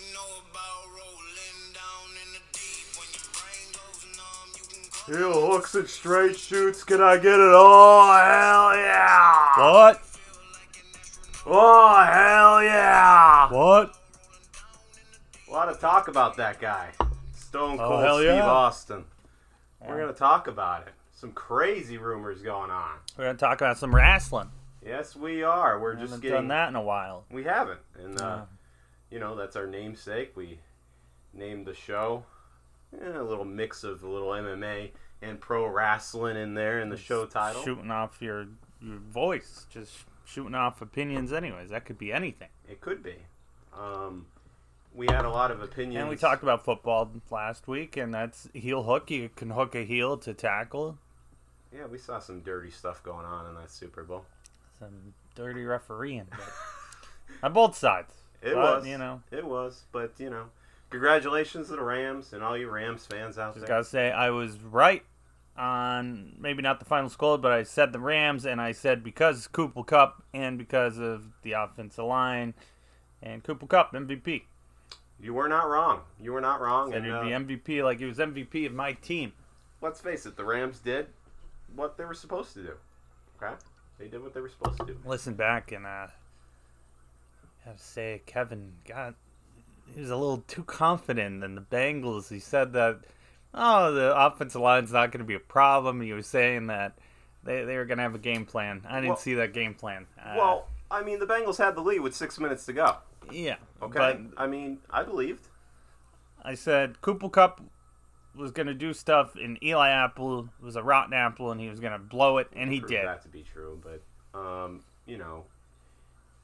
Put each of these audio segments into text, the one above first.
What you know about rolling down in the deep when your brain goes numb, you can call Heel hooks and straight shoots. Can I get it? Oh hell yeah! What? Oh hell yeah! What? A lot of talk about that guy, Stone Oh, Cold hell Steve yeah. Austin. We're gonna talk about it. Some crazy rumors going on. We're gonna talk about some wrestling. Yes, we are. We're We just haven't getting done that in a while. We haven't, and uh, No. You know that's our namesake. We named the show eh, a little mix of a little MMA and pro wrestling in there in the show title. Shooting off your your voice, just shooting off opinions. Anyways, that could be anything. It could be. Um, we had a lot of opinions. And we talked about football last week, and that's heel hook. You can hook a heel to tackle. Yeah, we saw some dirty stuff going on in that Super Bowl. Some dirty refereeing, on both sides. It But, was, you know. it was, but you know, congratulations to the Rams and all you Rams fans out Just there. gotta say, I was right on maybe not the final score, but I said the Rams, and I said because Cooper Kupp and because of the offensive line, and Cooper Kupp MVP. You were not wrong. You were not wrong. Said And, uh, he'd be MVP like he was MVP of my team. let's face it, the Rams did what they were supposed to do. Okay, they did what they were supposed to do. Listen back and uh, I have to say, Kevin got he was a little too confident in the Bengals. He said that oh, the offensive line's not going to be a problem. He was saying that they they were going to have a game plan. I didn't Well- see that game plan. Uh, Well, I mean, the Bengals had the lead with six minutes to go. yeah, Okay, but I mean, I believed. I said Cooper Kupp was going to do stuff, and Eli Apple was a rotten apple, and he was going to blow it, and he did. that to be true, but um, you know,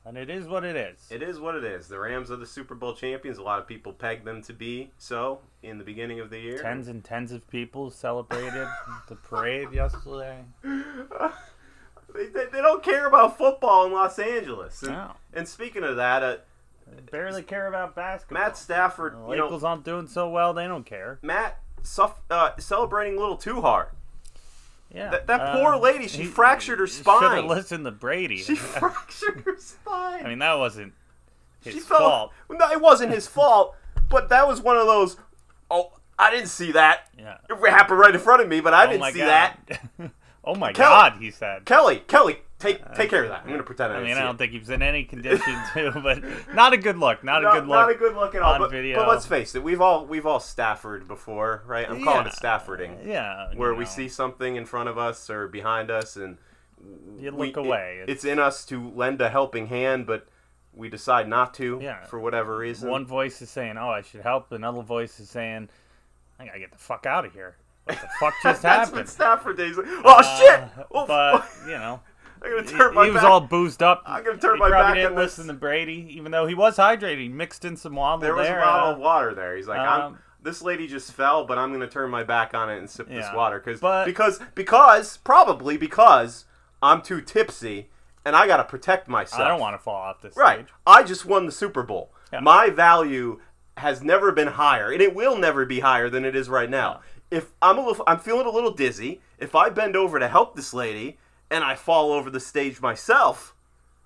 And it is what it is. it is what it is. The Rams are the Super Bowl champions. A lot of people pegged them to be so in the beginning of the year. Tens and tens of people celebrated the parade yesterday. They, they, they don't care about football in Los Angeles. And, No. and speaking of that, uh, Barely care about basketball. Matt Stafford, The you know, aren't doing so well; they don't care. Matt suff- uh, celebrating a little too hard. Yeah, That- that uh, poor lady, she he- fractured her spine. Should have listened to Brady. She fractured her spine. I mean, that wasn't his she fell. fault. No, it wasn't his fault, but that was one of those. Oh, I didn't see that. Yeah. It happened right in front of me, but I oh didn't see god. that. oh my Kelly- god, he said. Kelly, Kelly, take take care of that. I'm gonna pretend I, I mean, I don't it. think he was in any condition to, but not a good look. Not a good look. not a good look at all. But, video. but let's face it, we've all we've all Stafford before, right? I'm calling Yeah. it Staffording, Yeah, where we know. see something in front of us or behind us, and You we- look it- away. it's in us to lend a helping hand, but we decide not to Yeah. for whatever reason. One voice is saying, "Oh, I should help." Another voice is saying, "I gotta get the fuck out of here." What the fuck just That's happened? what Stafford days. Oh shit! Uh, Oh, but you know, I'm gonna he, turn my he was back. all boozed up. I'm gonna turn he my back didn't this. listen to Brady, even though he was hydrated. He mixed in some water there was there. a bottle uh, of water there. He's like, I'm, um, this lady just fell, but I'm gonna turn my back on it and sip this water because because because probably because I'm too tipsy and I gotta protect myself. I don't want to fall off this Right. stage. I just won the Super Bowl. Yeah. My value has never been higher, and it will never be higher than it is right now. If I'm a little, I'm feeling a little dizzy. If I bend over to help this lady and I fall over the stage myself,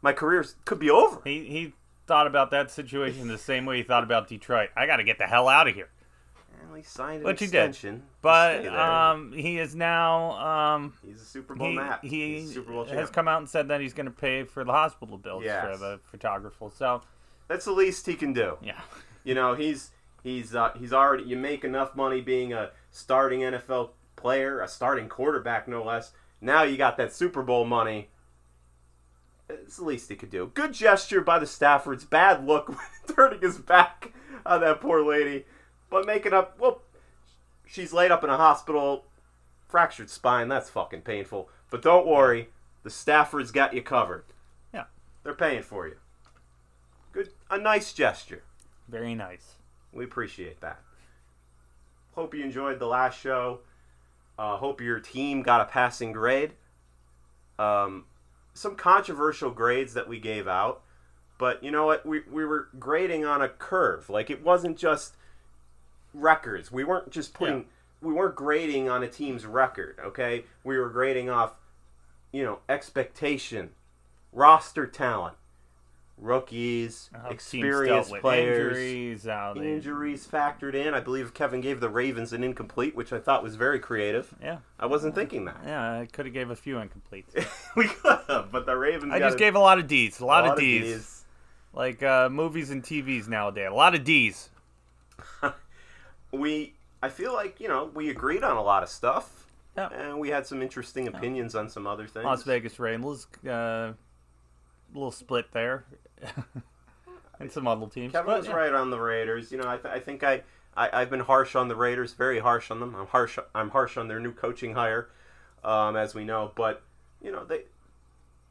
my career could be over. He he thought about that situation the same way he thought about Detroit. I got to get the hell out of here. Well, he signed an Which he did. extension. But um, he is now um, he's a Super Bowl he, Matt. he Super Bowl has come out and said that he's going to pay for the hospital bills Yes. for the photographer. So That's the least he can do. yeah, You know, he's he's uh, he's already you make enough money being a starting NFL player, a starting quarterback no less. Now you got that Super Bowl money. It's the least he could do. Good gesture by the Staffords. Bad look turning his back on that poor lady, but making up. Well, she's laid up in a hospital, fractured spine. That's fucking painful. But don't worry, the Staffords got you covered. Yeah. they're paying for you. Good, a nice gesture. very nice. We appreciate that. Hope you enjoyed the last show. Uh, hope your team got a passing grade. Um, some controversial grades that we gave out, but you know what? We, we were grading on a curve. Like it wasn't just records. We weren't just putting. Yeah. We weren't grading on a team's record. Okay, we were grading off, you know, expectation, roster talent, rookies, How experienced players. injuries, Injuries factored in. I believe Kevin gave the Ravens an incomplete, which I thought was very creative. yeah, I wasn't thinking that. yeah. I could have gave a few incompletes. we could have, but the Ravens. I just gave a lot of D's, a lot, of D's, Ds. like uh, movies and TVs nowadays. A lot of D's. We, I feel like you know, we agreed on a lot of stuff, Yeah. and we had some interesting opinions on some other things. Las Vegas Raiders, uh, little split there, and some other teams. Kevin but, was yeah. right on the Raiders. You know, I, th- I think I, I I've been harsh on the Raiders, very harsh on them. I'm harsh. I'm harsh on their new coaching hire, um, as we know. But you know they,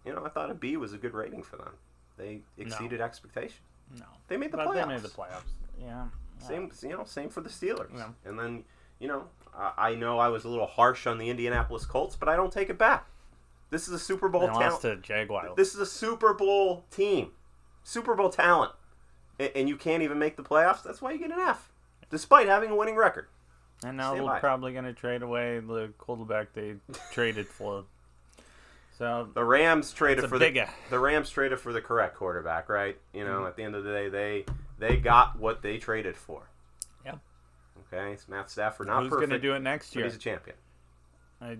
you know, I thought a B was a good rating for them. They exceeded expectation. No, They made the but playoffs. they made the playoffs. Yeah. Same, you know, same for the Steelers. Yeah. And then, you know, I, I know I was a little harsh on the Indianapolis Colts, but I don't take it back. This is a Super Bowl They talent. lost to. This is a Super Bowl team, Super Bowl talent, and, and you can't even make the playoffs. That's why you get an F, despite having a winning record. And now they're probably going to trade away the quarterback they traded for. So The Rams traded for the the Rams traded for the correct quarterback, right? You know, Mhm. at the end of the day, they they got what they traded for. Yeah. Okay, it's Matt Stafford not who's going to do it next year? he's a champion. I,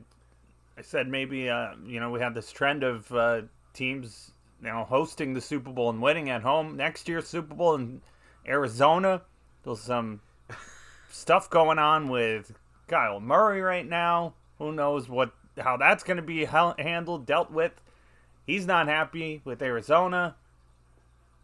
I said maybe uh, you know we have this trend of uh, teams you know hosting the Super Bowl and winning at home. Next year's Super Bowl in Arizona. There's some stuff going on with Kyler Murray right now. Who knows what how that's going to be handled, dealt with. He's not happy with Arizona,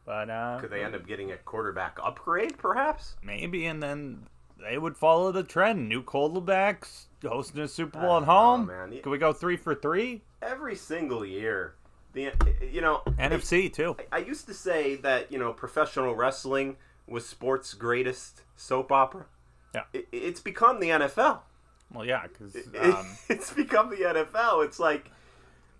but uh, Could they end up getting a quarterback upgrade, perhaps? maybe, and then they would follow the trend. New quarterbacks hosting a Super Bowl at don't know, home. man. Can we go three for three? Every single year, the you know NFC too. I used to say that you know professional wrestling was sports' greatest soap opera. Yeah. It, it's become the NFL. Well, yeah, because um, it's become the NFL. It's like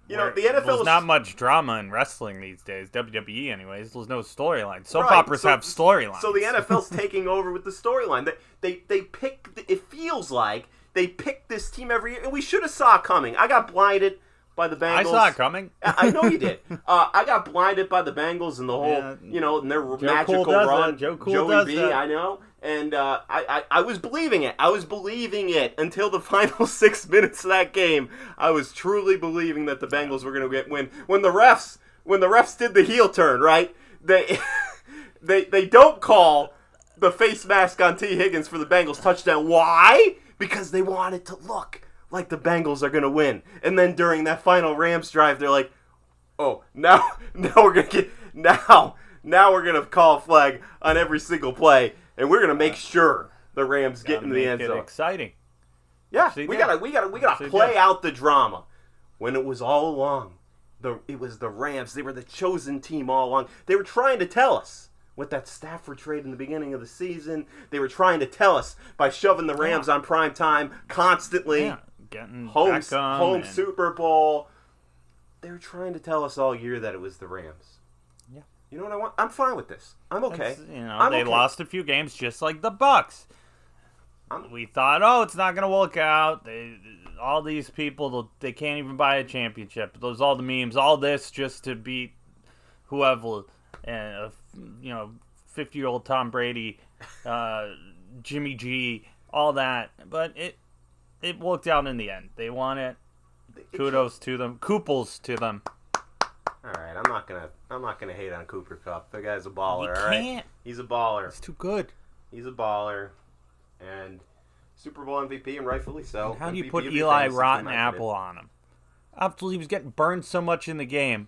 you know the NFL There's is not much drama in wrestling these days. WWE, anyways. There's no storyline. Soap Right, operas so- have storylines. So the NFL's taking over with the storyline. They, they they pick. It feels like they pick this team every year, and we should have saw it coming. I got blinded by the Bengals. I saw it coming. I I know you did. Uh, I got blinded by the Bengals and the whole, Yeah. you know, and their Cool magical does run. Joe Cool Joey does B, that. I know. And uh, I, I, I was believing it. I was believing it until the final six minutes of that game. I was truly believing that the Bengals were going to get win. When the refs, when the refs did the heel turn, right? They, they, they don't call the face mask on Tee Higgins for the Bengals touchdown. Why? Because they want it to look like the Bengals are going to win. And then during that final Rams drive, they're like, "Oh, now now we're going to get now now we're going to call a flag on every single play and we're going to make sure the Rams get into the end zone." exciting. Yeah, we did. gotta, we gotta, we gotta play did. out the drama. When it was all along, the it was the Rams. They were the chosen team all along. They were trying to tell us with that Stafford trade in the beginning of the season. They were trying to tell us by shoving the Rams on prime time constantly. Yeah, getting home, home and- Super Bowl. They were trying to tell us all year that it was the Rams. Yeah. You know what I want? I'm fine with this. I'm okay. It's, You know, I'm they okay. lost a few games just like the Bucks. I'm- We thought, oh, it's not gonna work out. They, all these people, they can't even buy a championship. Those all the memes, all this just to beat whoever, and you know, fifty-year-old Tom Brady, uh, Jimmy G, all that. But it it worked out in the end. They won it. It Kudos to them. Couples to them. All right, I'm not gonna I'm not gonna hate on Cooper Kupp. The guy's a baller. You all right, can't. he's a baller. He's too good. He's a baller, and Super Bowl MVP, and rightfully so. How do you MVP put Eli Rotten I get it. Apple on him? After he was getting burned so much in the game,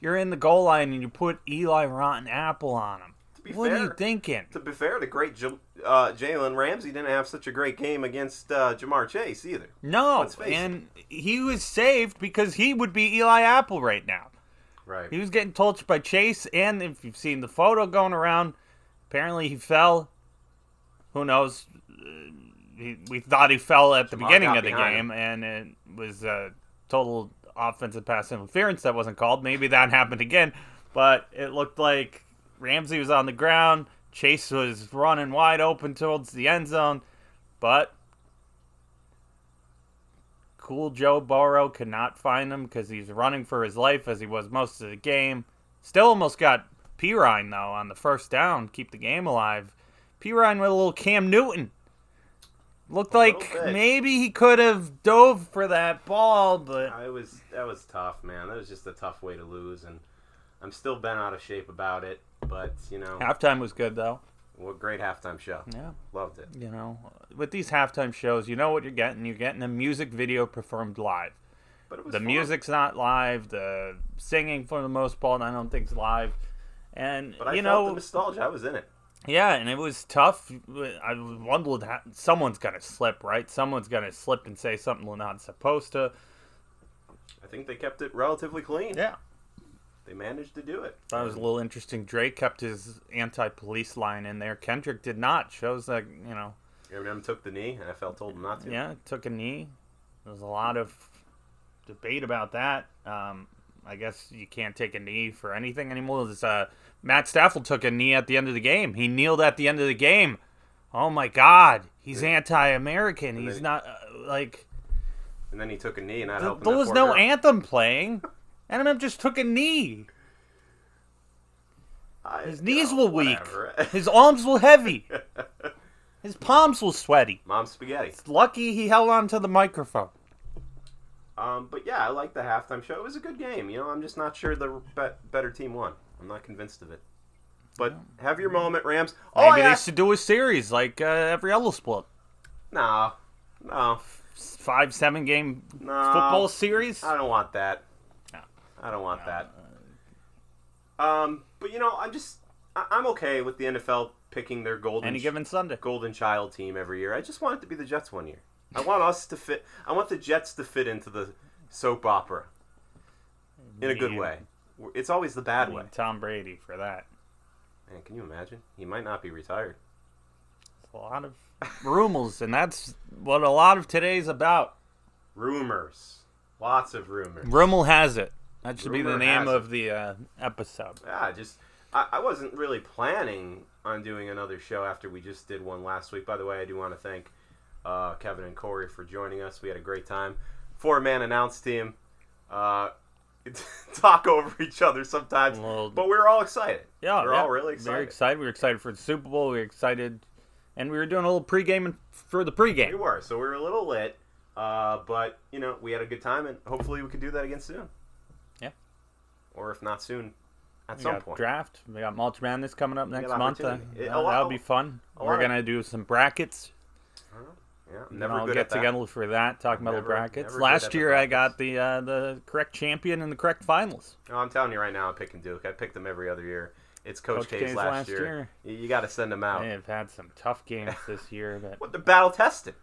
you're in the goal line and you put Eli Rotten Apple on him. What are you thinking? To be fair, the great J- uh, Jalen Ramsey didn't have such a great game against uh, Ja'Marr Chase either. No, Let's it. and he was saved because he would be Eli Apple right now. Right. He was getting touched by Chase, and if you've seen the photo going around, apparently he fell. Who knows? Uh, He, we thought he fell at the Ja'Marr beginning of the game, and it was a total offensive pass interference that wasn't called. Maybe that happened again, but it looked like Ramsey was on the ground. Chase was running wide open towards the end zone, but cool Joe Burrow could not find him because he's running for his life as he was most of the game. Still almost got Perine though on the first down, keep the game alive. Perine with a little Cam Newton. Looked like maybe he could have dove for that ball, but I was that was tough, man. That was just a tough way to lose, and I'm still bent out of shape about it. But you know, halftime was good though. what great halftime show. Yeah. Loved it. You know, with these halftime shows, you know what you're getting. You're getting a music video performed live. But it was The fun. music's not live. The singing, for the most part, I don't think is live. And But I you felt know, the nostalgia. I was in it. Yeah, and it was tough. I wondered how, someone's gonna slip, right? Someone's gonna slip and say something they're not supposed to. I think they kept it relatively clean. Yeah, They managed to do it. that was a little interesting. Drake kept his anti-police line in there. Kendrick did not. Shows that you know, Eminem took the knee, and NFL told him not to. yeah, took a knee. There's a lot of debate about that. Um, I guess you can't take a knee for anything anymore. There's, uh, Matt Stafford took a knee at the end of the game. He kneeled at the end of the game. Oh my God, he's anti-American. And He's not uh, like And then he took a knee, and that th- helped. there was no anthem playing. Eminem just took a knee. His knees were weak. His arms were heavy. His palms were sweaty. Mom spaghetti. It's Lucky he held on to the microphone. Um, but yeah, I like the halftime show. It was a good game. You know, I'm just not sure the be- better team won. I'm not convinced of it. But have your moment, Rams. Oh, Maybe I they asked- should do a series like uh, every other sport. no, no, Five, seven game no. football series. I don't want that. No. I don't want that. Um, but you know, I'm just I- I'm okay with the NFL picking their golden Any given Sunday. golden child team every year. I just want it to be the Jets one year. I want us to fit. I want the Jets to fit into the soap opera in a good way. It's always the bad way. Tom Brady for that. Man, can you imagine? He might not be retired. A lot of rumors, and that's what a lot of today's about. Rumors, lots of rumors. Rummel has it. That should be the name of the uh, episode. Yeah, just I, I wasn't really planning on doing another show after we just did one last week. By the way, I do want to thank uh, Kevin and Corey for joining us. We had a great time. Four man announce team. Uh, talk over each other sometimes, Well- but we were all excited. Yeah, we're yeah. all really excited. Very excited. We were excited for the Super Bowl. We were excited, and we were doing a little pregame for the pregame. We were, so we were a little lit, uh, but you know we had a good time, and hopefully we could do that again soon. Yeah. Or if not soon, at We some got point. draft. We got March Madness coming up next month. Uh. That- that'll be fun. We're gonna do some brackets. Yeah, never I'll good get together for that. Talk about the Never- brackets. never Last year, I got the uh, the correct champion and the correct finals. No, I'm telling you right now, I'm picking Duke. I picked them every other year. It's Coach, Coach K's, K's last, last year. year. You, got to send them out. They have had some tough games this year, but What the battle tested?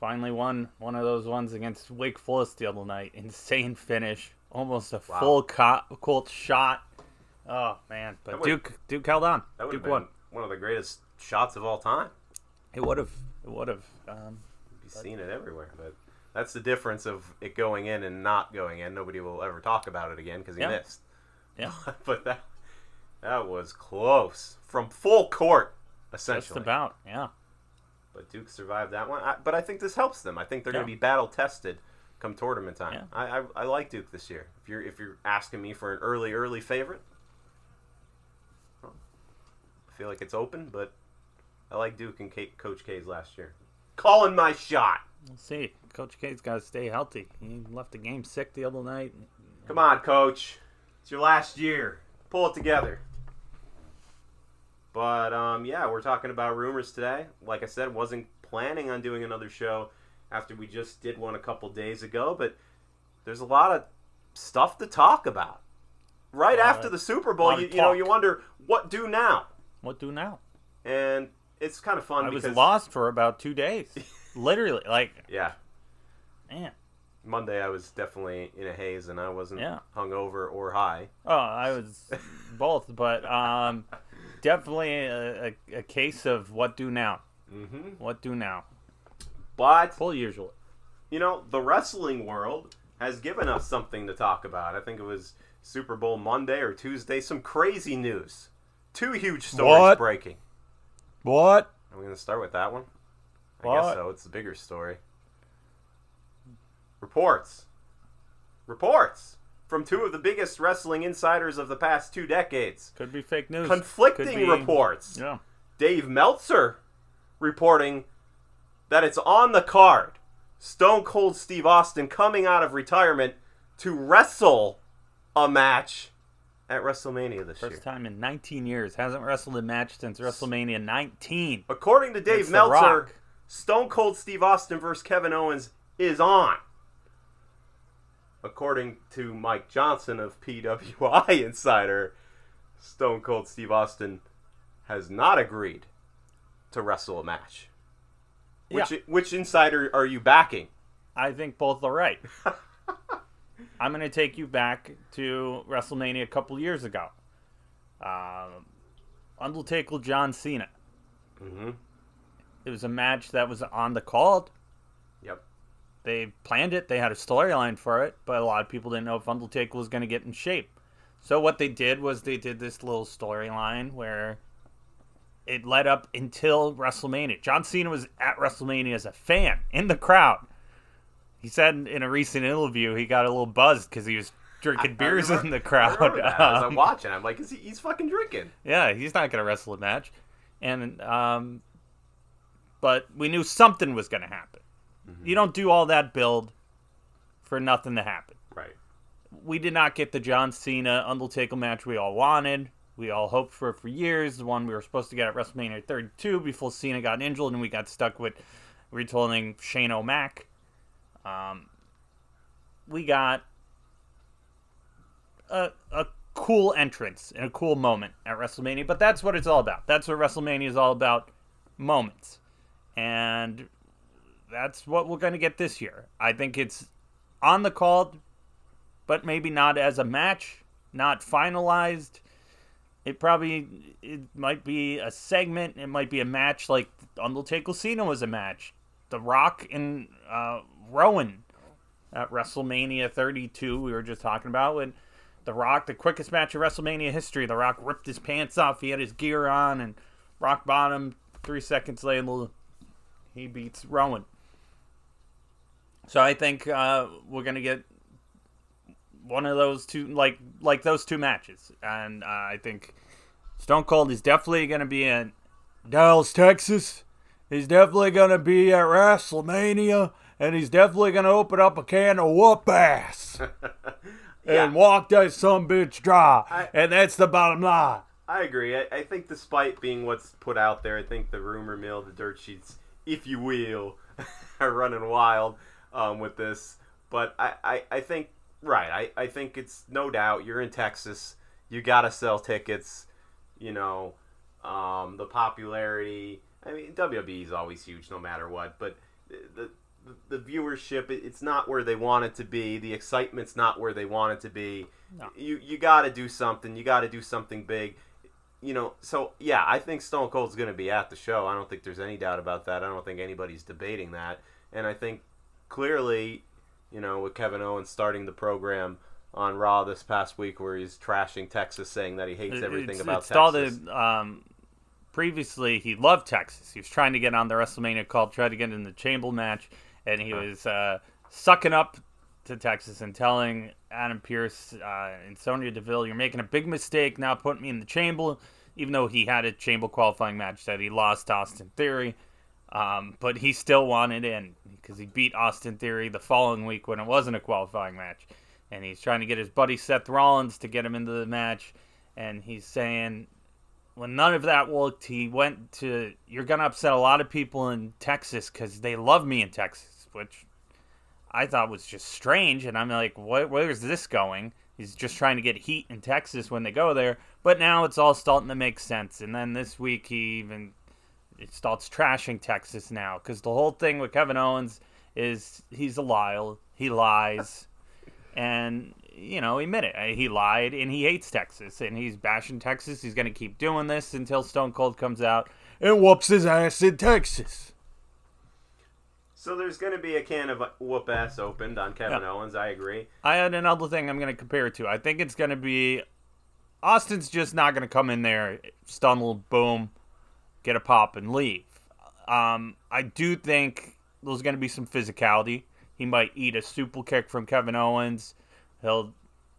finally won one of those ones against Wake Forest the other night. Insane finish, almost a Wow. full co- Colt shot. Oh man, but Duke Duke held on. That Duke won. one of the greatest shots of all time. It would have. It would have. Um, You've seen it everywhere, but that's the difference of it going in and not going in. Nobody will ever talk about it again because he Yeah. missed. yeah, but that that was close from full court, essentially. just about. Yeah. But Duke survived that one. I, but I think this helps them. I think they're going to be battle tested come tournament time. Yeah. I, I I like Duke this year. If you're if you're asking me for an early early favorite, I feel like it's open, but I like Duke and Coach K's last year. Calling my shot. We'll see. Coach K's got to stay healthy. He left the game sick the other night. Come on, Coach. It's your last year. Pull it together. But um, yeah, we're talking about rumors today. Like I said, wasn't planning on doing another show after we just did one a couple days ago, but there's a lot of stuff to talk about. Right Lot after the Super Bowl, you, you know, you wonder what do now, What do now? and it's kind of fun I was because lost for about two days. Literally, like yeah, man. Monday I was definitely in a haze and I wasn't Yeah. hungover or high. Oh, I was both, but um, definitely a, a, a case of what do now. Mm-hmm. What do now? But Full usual. you know, the wrestling world has given us something to talk about. I think it was Super Bowl Monday or Tuesday. Some crazy news. Two huge stories What? breaking. What? I'm going to start with that one. I What? guess so. It's the bigger story. Reports. Reports from two of the biggest wrestling insiders of the past two decades. Could be fake news. Conflicting be- reports. Yeah. Dave Meltzer reporting that it's on the card. Stone Cold Steve Austin coming out of retirement to wrestle a match at WrestleMania this year. First time in 19 years. Hasn't wrestled a match since WrestleMania 19. According to Dave It's Meltzer, Stone Cold Steve Austin versus Kevin Owens is on. According to Mike Johnson of PWI Insider, Stone Cold Steve Austin has not agreed to wrestle a match. Which Yeah. which insider are you backing? I think both are right. I'm going to take you back to WrestleMania a couple years ago. Um, Undertaker John Cena. Mm-hmm. It was a match that was on the card. Yep. They planned it. They had a storyline for it, but a lot of people didn't know if Undertaker was going to get in shape. So what they did was they did this little storyline where it led up until WrestleMania. John Cena was at WrestleMania as a fan in the crowd. He said in a recent interview he got a little buzzed because he was drinking beers remember- in the crowd. remember that as I'm Um, watching. I'm like, is he, he's fucking drinking. yeah, he's not going to wrestle a match. And um but we knew something was going to happen. You don't do all that build for nothing to happen. Right. We did not get the John Cena Undertaker match we all wanted. We all hoped for it for years. The one we were supposed to get at WrestleMania 32 before Cena got injured and we got stuck with retooling Shane O'Mac. Um, we got a, a cool entrance and a cool moment at WrestleMania, but that's what it's all about. That's what WrestleMania is all about moments. And that's what we're going to get this year. I think it's on the card, but maybe not as a match, not finalized. It probably it might be a segment. It might be a match like Undertaker Cena was a match. The Rock and uh, Rowan at WrestleMania 32. We were just talking about when The Rock, the quickest match of WrestleMania history. The Rock ripped his pants off. He had his gear on and rock bottom. Three seconds later, he beats Rowan. So I think uh, we're gonna get one of those two, like like those two matches, and uh, I think Stone Cold is definitely gonna be in Dallas, Texas. He's definitely gonna be at WrestleMania, and he's definitely gonna open up a can of whoop ass Yeah. and walk that some bitch dry, I- and that's the bottom line. I agree. I, I think despite being what's put out there, I think the rumor mill, the dirt sheets, if you will, are running wild um, with this. But I, I, I think, right, I, I think it's no doubt you're in Texas. You got to sell tickets. You know, um, the popularity. I mean, WWE is always huge no matter what. But the, the, the viewership it's not where they want it to be. The excitement's not where they want it to be. No. You, you got to do something. You got to do something big you know, so yeah, I think Stone Cold's going to be at the show. I don't think there's any doubt about that. I don't think anybody's debating that. And I think clearly, you know, with Kevin Owens starting the program on Raw this past week, where he's trashing Texas, saying that he hates everything it's- about it Texas. started um, previously. He loved Texas. He was trying to get on the WrestleMania call, tried to get in the Chamber match, and he was uh, sucking up to Texas and telling Adam Pearce uh, and Sonya Deville, "You're making a big mistake now putting me in the Chamber." Even though he had a Chamber qualifying match that he lost to Austin Theory, um, but he still wanted in because he beat Austin Theory the following week when it wasn't a qualifying match. And he's trying to get his buddy Seth Rollins to get him into the match. And he's saying, when none of that worked, he went to, You're going to upset a lot of people in Texas because they love me in Texas, which I thought was just strange. And I'm like, what, where is this going? He's just trying to get heat in Texas when they go there. But now it's all starting to make sense. And then this week he even it starts trashing Texas now because the whole thing with Kevin Owens is he's a liar. He lies, and you know he admit it. He lied, and he hates Texas, and he's bashing Texas. He's gonna keep doing this until Stone Cold comes out and whoops his ass in Texas. so there's going to be a can of whoop ass opened on Kevin Yeah. Owens. I agree. I had another thing I'm gonna compare it to. I think it's gonna be Austin's just not gonna come in there, stumble, boom, get a pop, and leave. Um, I do think there's going to be some physicality. He might eat a super kick from Kevin Owens. He'll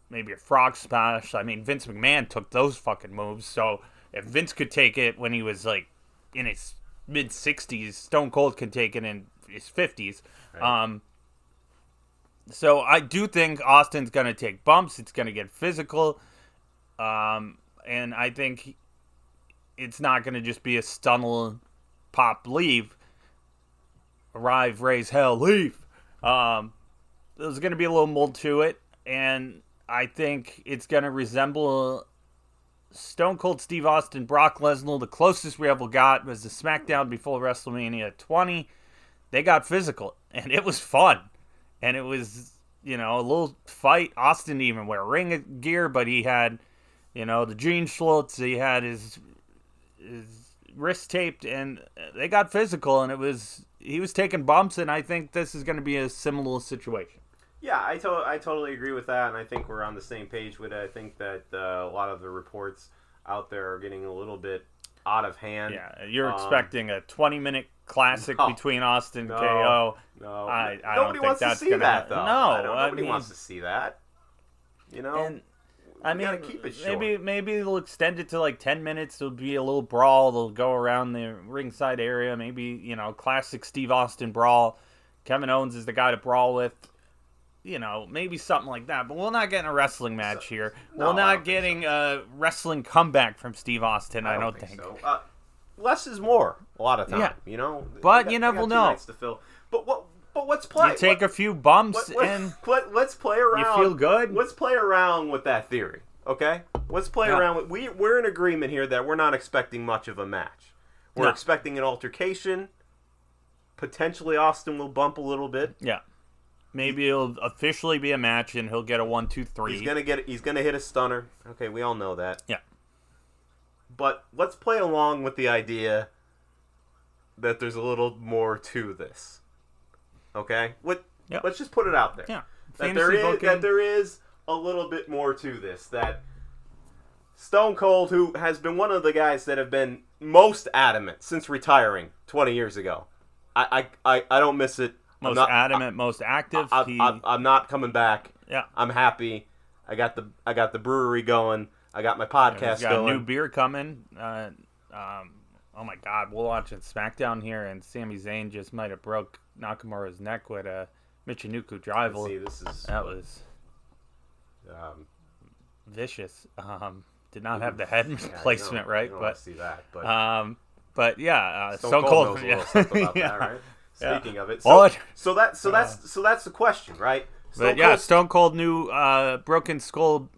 maybe a frog splash. I mean, Vince McMahon took those fucking moves. So if Vince could take it when he was like in his mid 60s, Stone Cold can take it in his 50s. Um, so I do think Austin's going to take bumps. It's going to get physical. Um, and I think it's not going to just be a stunner, pop, leave, arrive, raise hell, leave. Um, there's going to be a little more to it, and I think it's going to resemble Stone Cold Steve Austin, Brock Lesnar. The closest we ever got was the SmackDown before WrestleMania 20. They got physical, and it was fun, and it was you know a little fight. Austin didn't even wear ring gear, but he had you know the jean shorts. He had his his wrist taped, and they got physical, and it was he was taking bumps, and I think this is going to be a similar situation. Yeah, I, to- I totally agree with that, and I think we're on the same page with it. I think that uh, a lot of the reports out there are getting a little bit out of hand. Yeah, you're Um, expecting a 20 minute classic no, between Austin no, KO. No, I- I don't nobody think wants to see gonna that though. No, don't- I nobody mean- wants to see that. You know, And I mean, keep it short. maybe maybe they'll extend it to like 10 minutes. There'll be a little brawl. They'll go around the ringside area. Maybe you know, classic Steve Austin brawl. Kevin Owens is the guy to brawl with. You know, maybe something like that. But we're not getting a wrestling match here. no, we're not don't think getting a wrestling comeback from Steve Austin. I don't, think. so. Uh, less is more a lot of time. Yeah. You know, But you got- we never know. to fill. But what? But let's play. You take What- a few bumps let, let, and let, let's play around. You feel good? Let's play around with that theory, okay? Let's play Yeah. around with. We we're in agreement here that we're not expecting much of a match. We're No. expecting an altercation. Potentially, Austin will bump a little bit. yeah. Maybe it'll officially be a match and he'll get a one, two, three. He's gonna get. He's gonna hit a stunner. Okay, we all know that. Yeah. But let's play along with the idea that there's a little more to this. Okay. What? Yep. Let's just put it out there. Yeah. that there is that there is a little bit more to this. That Stone Cold, who has been one of the guys that have been most adamant since retiring 20 years ago, I I, I, I don't miss it. Most not- adamant, most active. I, he, I, I'm not coming back. yeah. I'm happy. I got the I got the brewery going. I got my podcast He's got going. new beer coming. Uh, um, oh my God, we'll watch it SmackDown here, and Sami Zayn just might have broke Nakamura's neck with a Michinoku driver. See, this is That was um, vicious. Um, did not have the head yeah, placement right, you don't wanna but see that, but um, but yeah, uh, Stone, Stone Cold, Cold. yeah. little something about yeah. that, right? Yeah. Speaking of it, so, What? so that so that's so that's the question, right? Stone But yeah, Cold- Stone Cold new uh, Broken Skull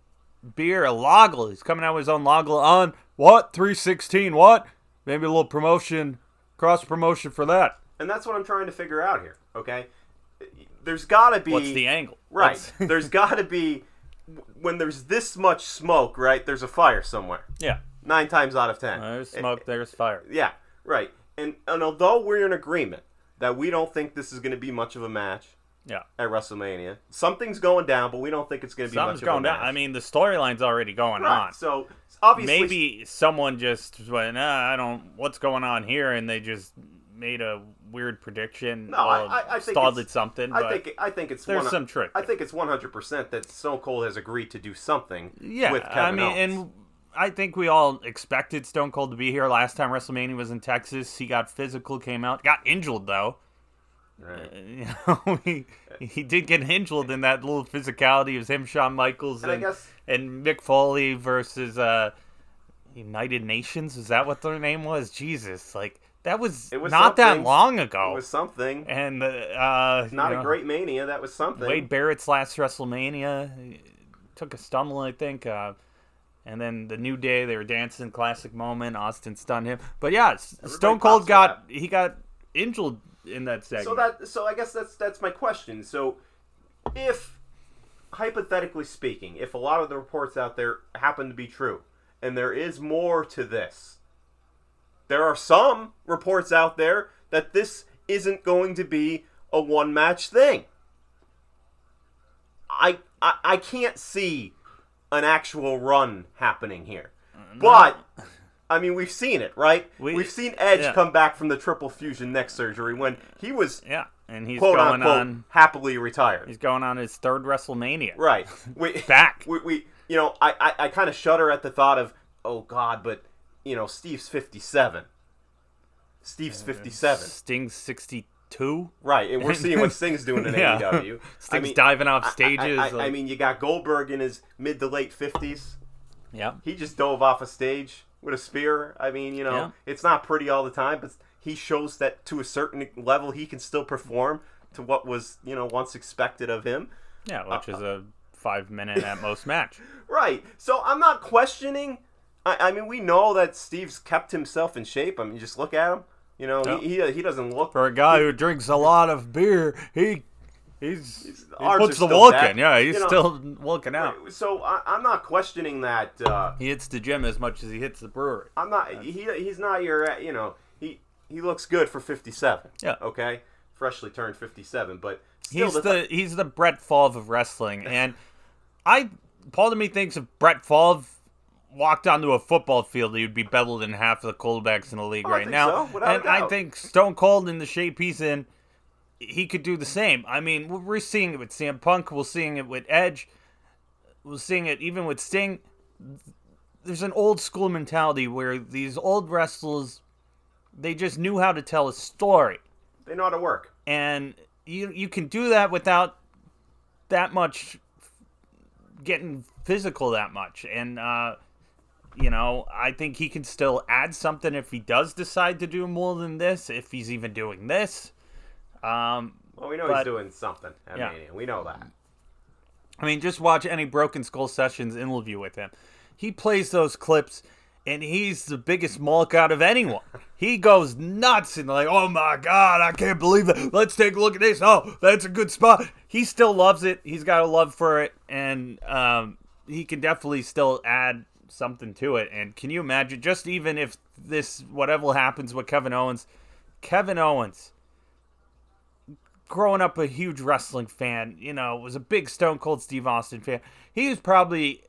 beer, a lager. He's coming out with his own lager on what? 316, what? Maybe a little promotion, cross promotion for that. and that's what I'm trying to figure out here. Okay, there's got to be What's the angle? right. There's got to be when there's this much smoke, right? There's a fire somewhere. yeah. Nine times out of ten, There's Eh, smoke, there's fire. Yeah, right. And and although we're in agreement that we don't think this is going to be much of a match Yeah. at WrestleMania, something's going down, but we don't think it's going to be Something's much of a going match. down. I mean, the storyline's already going right. on. So obviously, Maybe someone just went, nah, I don't, what's going on here? And they just made a weird prediction. No, I- or I- I think started it's- something. I but think I think it's there's one, some trick I think it's 100 percent that Stone Cold has agreed to do something Yeah, with Kevin I mean, Owens. and I think we all expected Stone Cold to be here last time WrestleMania was in Texas. He got physical, came out, got injured though. Right. You know, he he did get injured in that little physicality. of him, Shawn Michaels, And and, guess- and Mick Foley versus uh, United Nations. Is that what their name was? Jesus, like that was, It was not that long ago. It was something. and uh, uh, Not a know, great mania. That was something. Wade Barrett's last WrestleMania took a stumble, I think. Uh, and then the New Day, they were dancing, classic moment. Austin stunned him, but yeah, S- Stone Cold got he got injured in that segment. So that so I guess that's that's my question. So if hypothetically speaking, if a lot of the reports out there happen to be true and there is more to this, there are some reports out there that this isn't going to be a one match thing. I, I I can't see an actual run happening here. Uh, but I mean, we've seen it, right? We- have seen Edge yeah. come back from the triple fusion neck surgery when he was yeah, and he's quote going unquote on. happily retired. He's going on his third WrestleMania. Right. We, Back. We, we you know, I, I, I kind of shudder at the thought of, oh God, but you know, Steve's fifty seven. Steve's uh, fifty seven. Sting's 62. Right, and we're seeing what Sting's doing in Yeah. AEW. Sting's diving off I- I- stages, I, I, like- mean, you got Goldberg in his mid to late fifties. Yeah. He just dove off a stage with a spear. I mean, you know, Yeah. it's not pretty all the time, but he shows that to a certain level he can still perform to what was, you know, once expected of him. Yeah, uh, which is uh, a five minute at most match. Right. So I'm not questioning. I, I mean, we know that Steve's kept himself in shape. I mean, just look at him. You know, Yeah. he, he he doesn't look For a guy who drinks a lot of beer, he he's, he puts the work back. in. Yeah, he's You know, still working out. So I, I'm not questioning that. Uh, He hits the gym as much as he hits the brewery. I'm not. He he's not your. uh, You know, he he looks good for 57. Yeah. Okay. Freshly turned 57, but still He's the, the he's the Brett Favre of wrestling, and I part of me thinks of Brett Favre walked onto a football field, he would be better than half of the quarterbacks in the league Oh, right now. so, and I think Stone Cold in the shape he's in, he could do the same. I mean, we're- we're seeing it with CM Punk, we're seeing it with Edge, we're seeing it even with Sting. There's an old school mentality where these old wrestlers, they just knew how to tell a story they know how to work. and you you can do that without that much getting physical that much and uh you know i think he can still add something if he does decide to do more than this if he's even doing this um Well, we know But- he's doing something at Yeah. Mania. We know that. I mean, just watch any Broken Skull Sessions interview with him. He plays those clips, and he's the biggest mulk out of anyone. He goes nuts and like, oh my god, I can't believe it. Let's take a look at this. Oh, that's a good spot. He still loves it. He's got a love for it, and um, he can definitely still add something to it. And can you imagine, just even if this whatever happens with Kevin Owens, Kevin Owens growing up a huge wrestling fan, you know, was a big Stone Cold Steve Austin fan. He was probably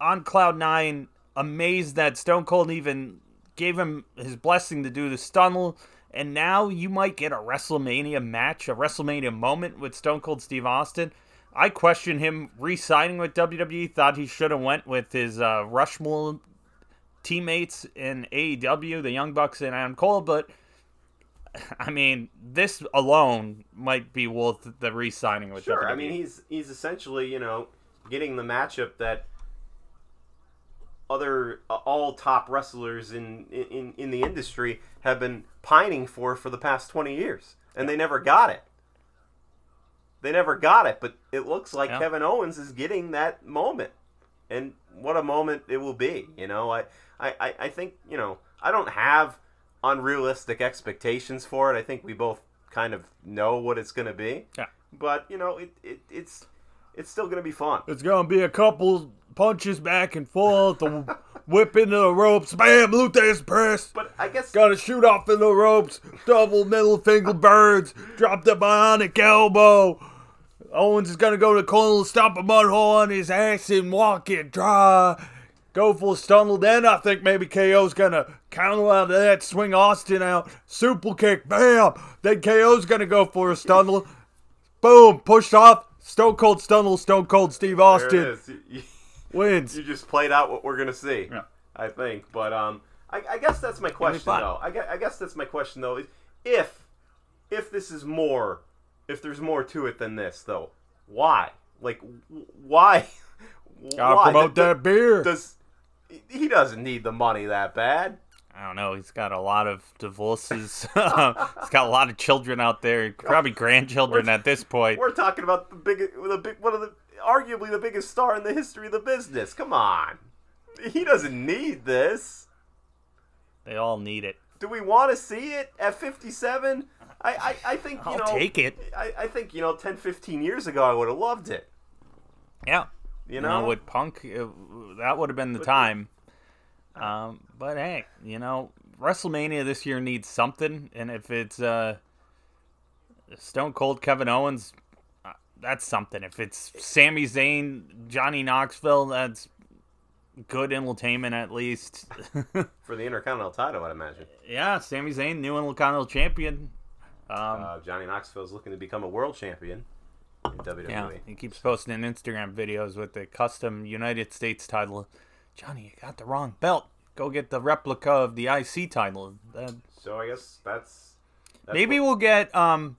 on cloud nine, amazed that Stone Cold even gave him his blessing to do the stunner. And now you might get a WrestleMania match, a WrestleMania moment with Stone Cold Steve Austin. I question him re-signing with WWE. Thought he should have went with his uh, Rushmore teammates in AEW, the Young Bucks and Adam Cole, but I mean, this alone might be worth the re-signing with Sure. WWE. I mean, he's he's essentially you know getting the matchup that other uh, all top wrestlers in, in in the industry have been pining for for the past 20 years and they never got it they never got it but it looks like Yeah. Kevin Owens is getting that moment and what a moment it will be you know I, I I- I think you know I don't have unrealistic expectations for it I think we both kind of know what it's going to be Yeah. but you know it, it it's it's still going to be fun It's gonna be a couple punches back and forth, the whip into the ropes, bam, Lou Thesz press. but I guess Gotta shoot off in the ropes, double middle finger birds, drop the bionic elbow. Owens is gonna go to the corner, stomp a mud hole on his ass and walk it dry. Go for a stunner. Then I think maybe KO's gonna counter out of that, swing Austin out, super kick, bam. Then KO's gonna go for a stunner. Boom, pushed off. Stone Cold Stunner, Stone Cold Steve Austin is. You- you- wins. you just played out what we're gonna see. Yeah. I think, but um, I, I guess that's my question though. I guess, I guess that's my question though. Is if if this is more, if there's more to it than this though, why? Like why? Gotta why? promote Th- that beer. Does he doesn't need the money that bad? I don't know. He's got a lot of divorces. he's got a lot of children out there, probably grandchildren at this point. We're talking about the big, the big, one of the arguably the biggest star in the history of the business. Come on, he doesn't need this. They all need it. Do we want to see it at 57? I, I, I think, you I'll know. take it. I, I think, you know, 10, 15 years ago, I would have loved it. Yeah. You You know? know, with Punk, uh, that would have been the time. Um, but hey, you know, WrestleMania this year needs something, and if it's uh, Stone Cold Kevin Owens, uh, that's something. If it's Sami Zayn, Johnny Knoxville, that's good entertainment at least. For the Intercontinental title, I'd imagine. yeah, Sami Zayn, new Intercontinental Champion. Um, Uh, Johnny Knoxville is looking to become a world champion in. WWE. yeah, he keeps posting Instagram videos with the custom United States title. Johnny, you got the wrong belt. Go get the replica of the IC title. That- So I guess that's, that's maybe what- we'll get um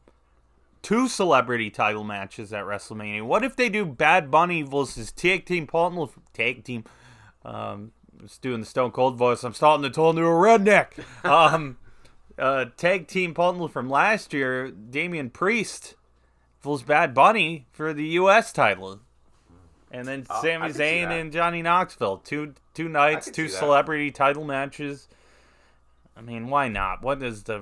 two celebrity title matches at WrestleMania. What if they do Bad Bunny versus Tag Team Partner Tag Team? Um, just doing the Stone Cold voice. I'm starting to turn into a redneck. Um, uh, tag team partner from last year, Damian Priest, versus Bad Bunny for the U.S. title. And then I Sami Zayn and Johnny Knoxville, two two nights, two see that. celebrity title matches. I mean, why not? What does the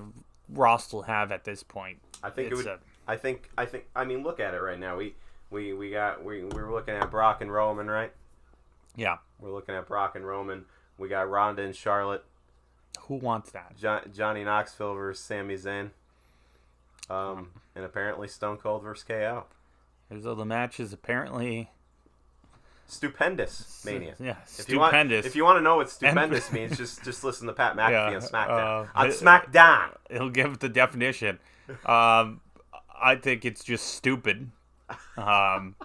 roster have at this point? I think it It's would. a- I think. I think. I mean, look at it right now. We we we got we we're looking at Brock and Roman, right? Yeah, We're looking at Brock and Roman. We got Ronda and Charlotte. Who wants that? Jo- Johnny Knoxville versus Sami Zayn. Um, and apparently Stone Cold versus KO. There's other matches apparently. Stupendous mania. Yeah, If you, want, stupendous. if you want to know what stupendous means, just just listen to Pat McAfee Yeah, on SmackDown. uh, on it- SmackDown. He'll give the definition. Um, I think it's just stupid. Um,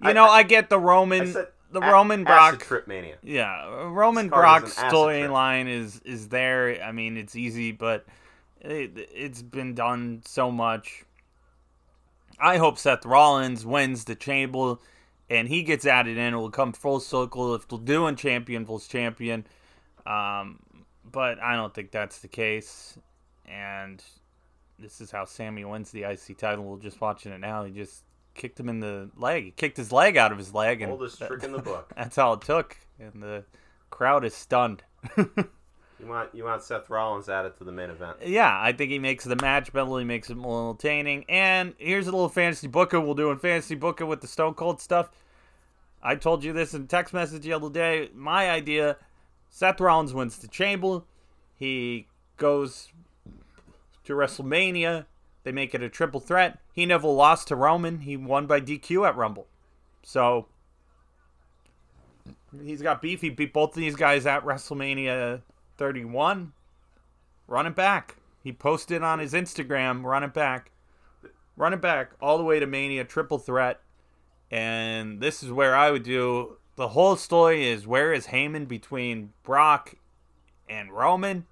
you I- know, I, get the Roman, I said the a- Roman Brock. trip mania. Yeah, Roman This card Brock is an acid trip. storyline is is there. I mean, it's easy, but it, it's been done so much. I hope Seth Rollins wins the Chamber, and he gets added in. It will come full circle if they're doing champion versus champion. Um, but I don't think that's the case. And this is how Sammy wins the IC title. We're just watching it now. He just kicked him in the leg. He kicked his leg out of his leg, and Oldest trick in the book. that's all it took, and the crowd is stunned. You want you want Seth Rollins added to the main event. yeah, I think he makes the match better. He makes it more entertaining. And here's a little fantasy booker. We'll do a fantasy booker with the Stone Cold stuff. I told you this in text message the other day. My idea: Seth Rollins wins the Chamber. He goes to WrestleMania. They make it a triple threat. He never lost to Roman. He won by DQ at Rumble. So he's got beef. He beat both of these guys at WrestleMania 31. Run it back. He posted on his Instagram, run it back. Run it back all the way to Mania, triple threat. And this is where I would do the whole story is where is Heyman between Brock and Roman?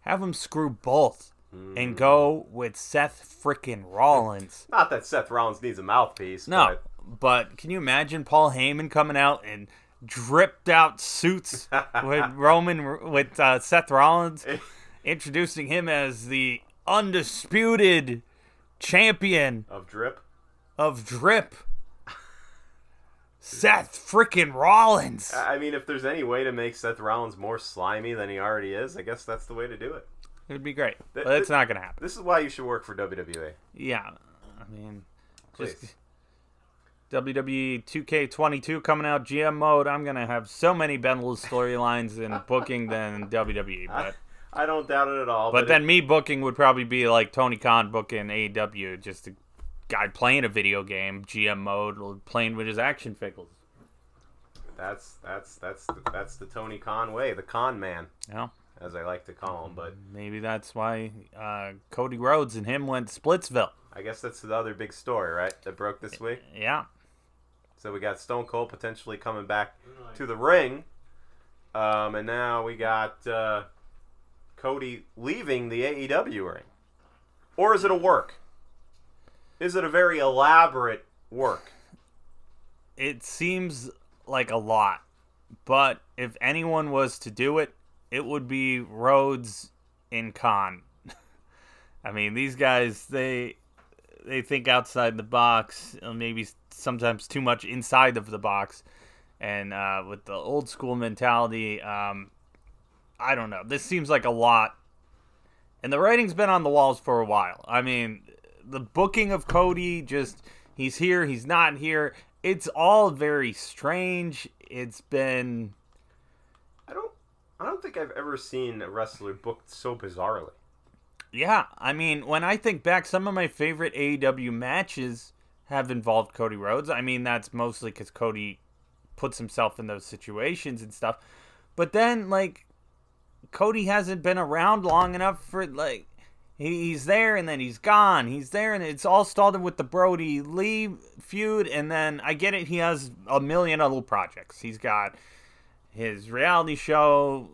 Have him screw both and go with Seth frickin' Rollins. Not that Seth Rollins needs a mouthpiece. No, but can you imagine Paul Heyman coming out in dripped out suits with Roman with uh, Seth Rollins, introducing him as the undisputed champion of drip. of drip. Seth frickin' Rollins. I mean, if there's any way to make Seth Rollins more slimy than he already is, I guess that's the way to do it. It'd be great, Th- but it's th- not gonna happen. This is why you should work for WWE. Yeah, I mean, just WWE 2K22 coming out GM mode. I'm gonna have so many Bendless storylines in booking than WWE, but I don't doubt it at all. but But, then me booking would probably be like Tony Khan booking AEW, just a guy playing a video game GM mode, playing with his action figures. that's that's that's the, that's the Tony Khan way, the con man, know, as I like to call him. But maybe that's why uh, Cody Rhodes and him went to Splitsville. I guess that's the other big story, right? That broke this week. Yeah, So we got Stone Cold potentially coming back to the ring, um, and now we got uh, Cody leaving the AEW ring. Or is it a work? Is it a very elaborate work? it seems like a lot, but if anyone was to do it, it would be Rhodes and Khan. I mean, these guys they they think outside the box, uh, maybe sometimes too much inside of the box, and uh, with the old school mentality, um, I don't know. This seems like a lot, and the writing's been on the walls for a while. I mean, the booking of Cody just he's here, he's not here. It's all very strange. It's been. I don't think I've ever seen a wrestler booked so bizarrely. Yeah, I mean, when I think back, some of my favorite AEW matches have involved Cody Rhodes. I mean, that's mostly because Cody puts himself in those situations and stuff. But then, like, Cody hasn't been around long enough for, like, he's there and then he's gone. He's there and it's all started with the Brodie Lee feud, and then I get it. He has a million other projects. He's got his reality show,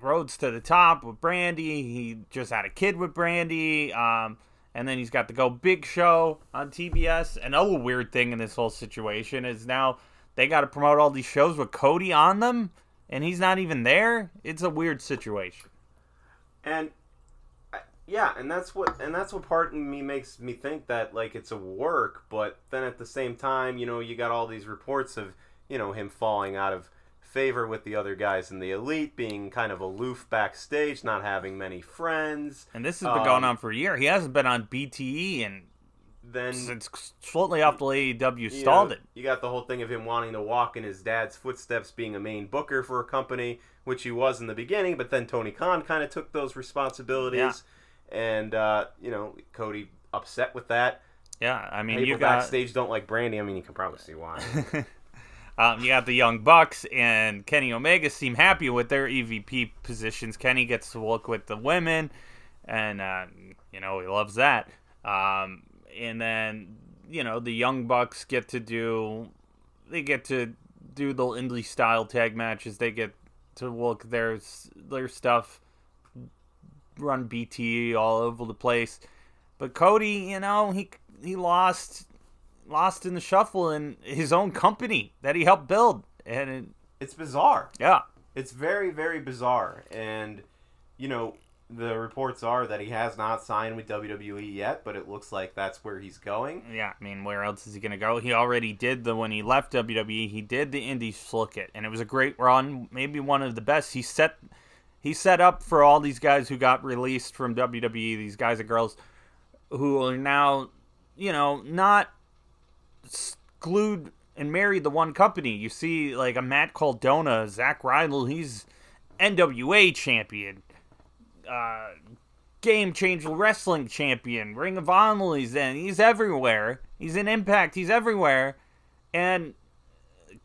Rhodes to the Top with Brandi. He just had a kid with Brandi. Um, and then he's got the Go Big show on TBS. Another weird thing in this whole situation is now they got to promote all these shows with Cody on them, and he's not even there. It's a weird situation. and yeah, and that's what and that's what part of me makes me think that like it's a work, but then at the same time, you know, you got all these reports of you know him falling out of favor with the other guys in the elite, being kind of aloof backstage, not having many friends. And this has been going Um, on for a year. He hasn't been on BTE and Then since shortly after AEW stalled know, it. You got the whole thing of him wanting to walk in his dad's footsteps, being a main booker for a company, which he was in the beginning. But then Tony Khan kind of took those responsibilities, and uh, you know Cody upset with that. Yeah, I mean People you got backstage don't like Brandi. I mean, you can probably see why. um, you got the Young Bucks and Kenny Omega seem happy with their EVP positions. Kenny gets to work with the women, and uh, you know he loves that. Um, and then you know the Young Bucks get to do they get to do the indie style tag matches. They get to work their their stuff, run BT all over the place. But Cody, you know, he he lost lost in the shuffle in his own company that he helped build, and it, it's bizarre. yeah, It's very, very bizarre. And, you know, the reports are that he has not signed with WWE yet, but it looks like that's where he's going. yeah. I mean, where else is he gonna go? He already did the when he left WWE. He did the indie circuit, and it was a great run, maybe one of the best. He set he set up for all these guys who got released from WWE. These guys and girls who are now, you know, not glued and married the one company. You see, like a Matt Cardona, Zack Ryder, he's NWA champion, uh, Game Changer Wrestling champion, Ring of Honor. He's in. He's everywhere. He's in Impact. He's everywhere, and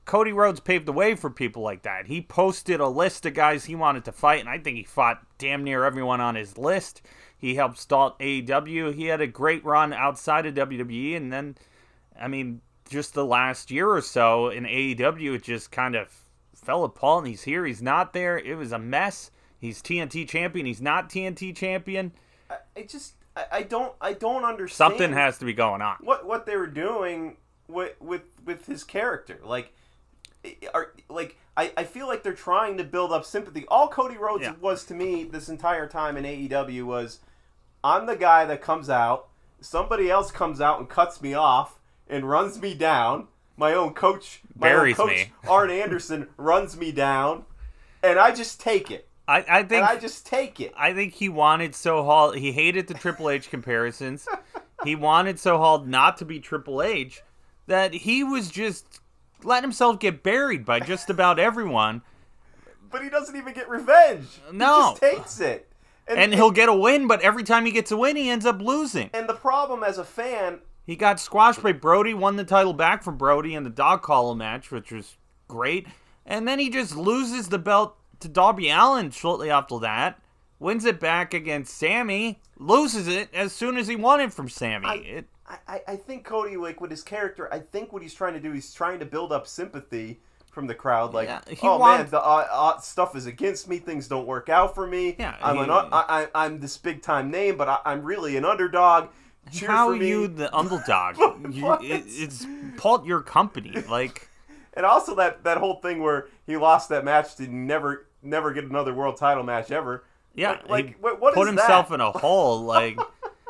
Cody Rhodes paved the way for people like that. He posted a list of guys he wanted to fight, and I think he fought damn near everyone on his list. He helped start AEW. He had a great run outside of WWE, and then, I mean, just the last year or so in AEW, it just kind of fell apart. And he's here, he's not there. It was a mess. He's TNT champion. He's not TNT champion. I, I just, I, I don't, I don't understand. Something has to be going on. what what they were doing with with with his character like are like I, I feel like they're trying to build up sympathy all cody rhodes Yeah. was to me this entire time in aew was i'm the guy that comes out somebody else comes out and cuts me off and runs me down my own coach my Buries own coach me. arn anderson runs me down and i just take it I, I think and i just take it I think he wanted so hard. He hated the Triple H comparisons. he wanted so hard not to be Triple H that he was just letting himself get buried by just about everyone. but he doesn't even get revenge No. he just takes it And he'll get a win, but every time he gets a win, he ends up losing. and the problem as a fan He got squashed by Brody, won the title back from Brody in the dog collar match, which was great. And then he just loses the belt to Darby Allin shortly after that. Wins it back against Sammy, loses it as soon as he won it from Sammy. I- it, I, I- think Cody, like with his character, I think what he's trying to do, he's trying to build up sympathy from the crowd. Like, Yeah, oh wants- man, the uh, uh, stuff is against me. Things don't work out for me. Yeah, I'm he- an uh, I, I, I'm this big time name, but I, I'm really an underdog. Cheer How for me. you the underdog? you, it, it's part your company. Like, and also that that whole thing where he lost that match to never never get another world title match ever. yeah, Like, like what, what put himself that? in a hole. Like,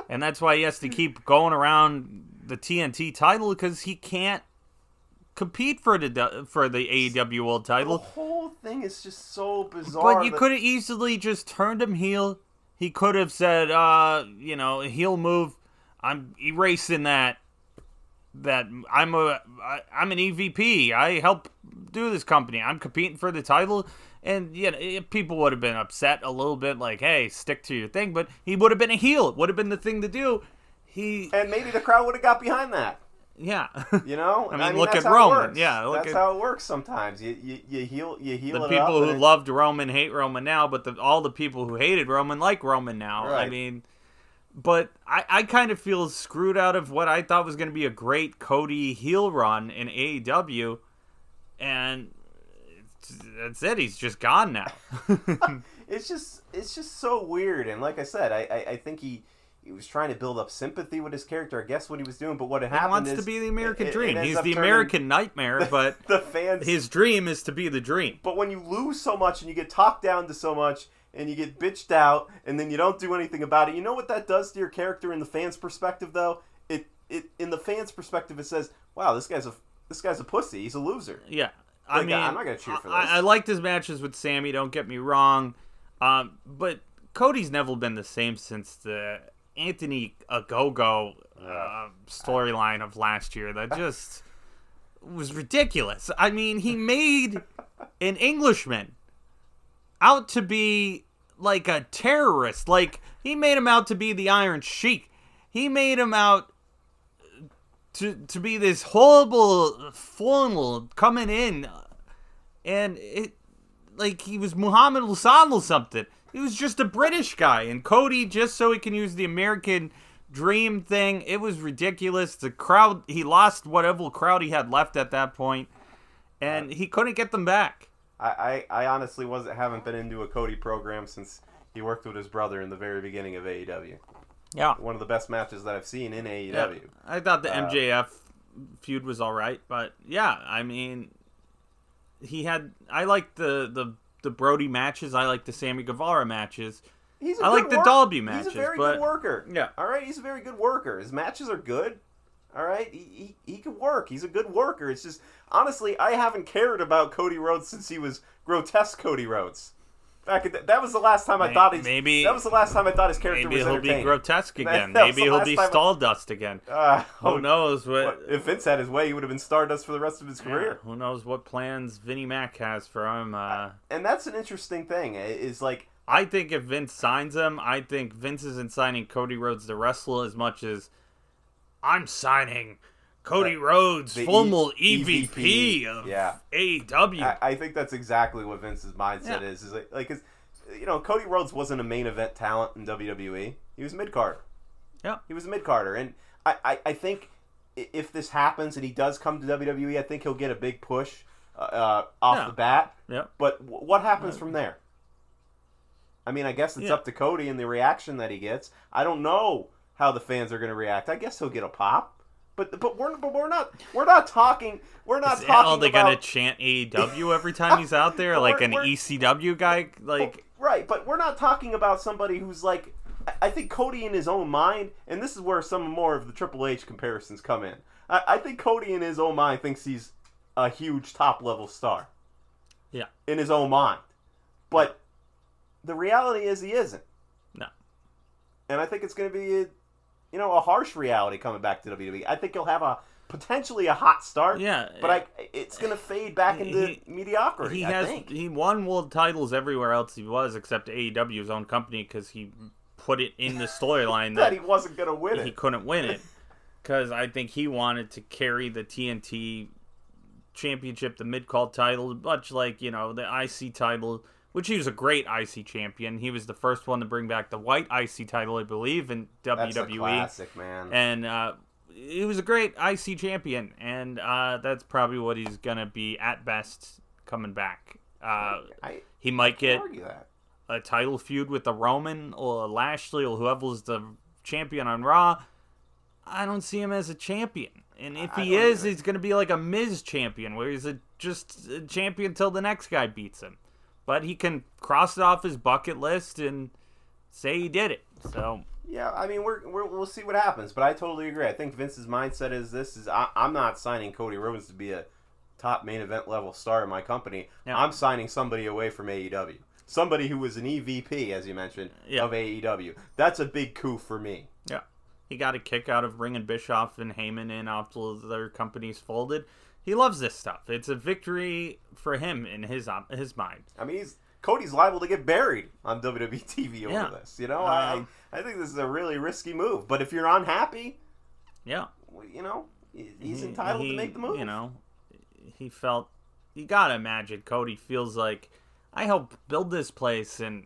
and that's why he has to keep going around the TNT title because he can't compete for the for the AEW World Title. the whole thing is just so bizarre. But you that- could have easily just turned him heel. He could have said, uh, you know, heel move. I'm erasing that. That I'm a I, I'm an EVP. I help do this company. I'm competing for the title, and you know, eh, people would have been upset a little bit, like, hey, stick to your thing. But he would have been a heel. It would have been the thing to do. He, and maybe the crowd would have got behind that. yeah. You know, I mean, look at Roman. Yeah, look that's at- how it works sometimes. You you, you heal you heal the people who loved Roman hate Roman now, but the, all the people who hated Roman like Roman now. I mean, but I, I kind of feel screwed out of what I thought was going to be a great Cody heel run in AEW, and that's it. He's just gone now. it's just it's just so weird. And like I said, I I, I think he. He was trying to build up sympathy with his character. I guess what he was doing, but what had he happened wants is to be the American it- it dream. ends He's the American nightmare, but the fans. his dream is to be the dream. But when you lose so much and you get talked down to so much and you get bitched out and then you don't do anything about it, you know what that does to your character in the fans' perspective though? It it in the fans' perspective it says, "Wow, this guy's a this guy's a pussy. He's a loser." Yeah, I Like, mean, I'm not gonna cheer for I, this. I liked his matches with Sammy. Don't get me wrong, um, but Cody's never been the same since the Anthony Ogogo uh, storyline of last year. That just was ridiculous. I mean, he made an Englishman out to be like a terrorist. Like he made him out to be the Iron Sheik. He made him out to to be this horrible formal coming in, and it like he was Muhammad Hassan or something. He was just a British guy, and Cody just so he can use the American dream thing. It was ridiculous. The crowd he lost whatever crowd he had left at that point, and he couldn't get them back. I, I, I honestly wasn't haven't been into a Cody program since he worked with his brother in the very beginning of AEW. Yeah. One of the best matches that I've seen in E Yeah, AEW. I thought the Uh, MJF feud was all right, but yeah, I mean, he had. I like the the the Brody matches. I like the Sammy Guevara matches. He's a I like the work- Dalby He's a very but- good worker. Yeah. All right, he's a very good worker. His matches are good. All right, he, he, he can work. He's a good worker. It's just honestly, I haven't cared about Cody Rhodes since he was grotesque Cody Rhodes. Back at the, that was the last time I thought he maybe- that was the last time I thought his character Maybe was he'll be grotesque again. that was Maybe he'll be time I- again. Uh, Who knows what? if Vince had his way, he would have been Stardust for the rest of his yeah, career. who knows what plans Vinnie Mac has for him? Uh, And that's an interesting thing. Is like I think if Vince signs him, I think Vince isn't signing Cody Rhodes the wrestler as much as I'm signing Cody Rhodes, the E- formal EVP, EVP, of yeah. AEW. I, I think that's exactly what Vince's mindset Yeah. is. Is like, like 'cause, you know, Cody Rhodes wasn't a main event talent in WWE. He was mid carder. yeah. He was a mid carder, and I, I, I think if this happens and he does come to WWE, I think he'll get a big push uh, uh, off Yeah. the bat. Yeah. But w- what happens from there? I mean, I guess it's up to Cody and the reaction that he gets. I don't know how the fans are going to react. I guess he'll get a pop. But but we're but we're not we're not talking we're not Is talking all they about gonna chant AEW every time he's out there, like an ECW guy? Like, right, but we're not talking about somebody who's like. I- think Cody in his own mind, and this is where some more of the Triple H comparisons come in. I, I think Cody in his own mind thinks he's a huge top level star yeah, in his own mind, but the reality is he isn't. no, And I think it's going to be, you know, a harsh reality coming back to WWE. I think he'll have a potentially a hot start. Yeah, but I, it's going to fade back into He- mediocrity. he I has think. he won world titles everywhere else he was except AEW, his own company, because he put it in the storyline that that he wasn't going to win he it. He couldn't win it because I think he wanted to carry the TNT championship, the mid call title, much like you know the IC title, which he was a great IC champion. He was the first one to bring back the white IC title, I believe, in WWE. That's classic, man. and uh, he was a great IC champion, and uh, that's probably what he's gonna be at best coming back. Uh, I he might get argue that. a title feud with the Roman or Lashley or whoever's the champion on Raw, I don't see him as a champion. And if I he is, either. he's going to be like a Miz champion, where he's a, just a champion till the next guy beats him. But he can cross it off his bucket list and say he did it. So Yeah, I mean, we're, we're we'll see what happens, but I totally agree. I think Vince's mindset is this: is I, I'm not signing Cody Rhodes to be a top main event level star in my company. I'm signing somebody away from AEW, somebody who was an EVP, as you mentioned, Yeah. of AEW. That's a big coup for me. yeah, he got a kick out of bringing Bischoff and Heyman in after their companies folded. He loves this stuff. It's a victory for him in his um, his mind. I mean, he's Cody's liable to get buried on WWE TV over Yeah. this. You know, Um, I I think this is a really risky move. But if you're unhappy, Yeah. you know, he's He- entitled he- to make the move. You know, he felt you gotta imagine Cody feels like I helped build this place and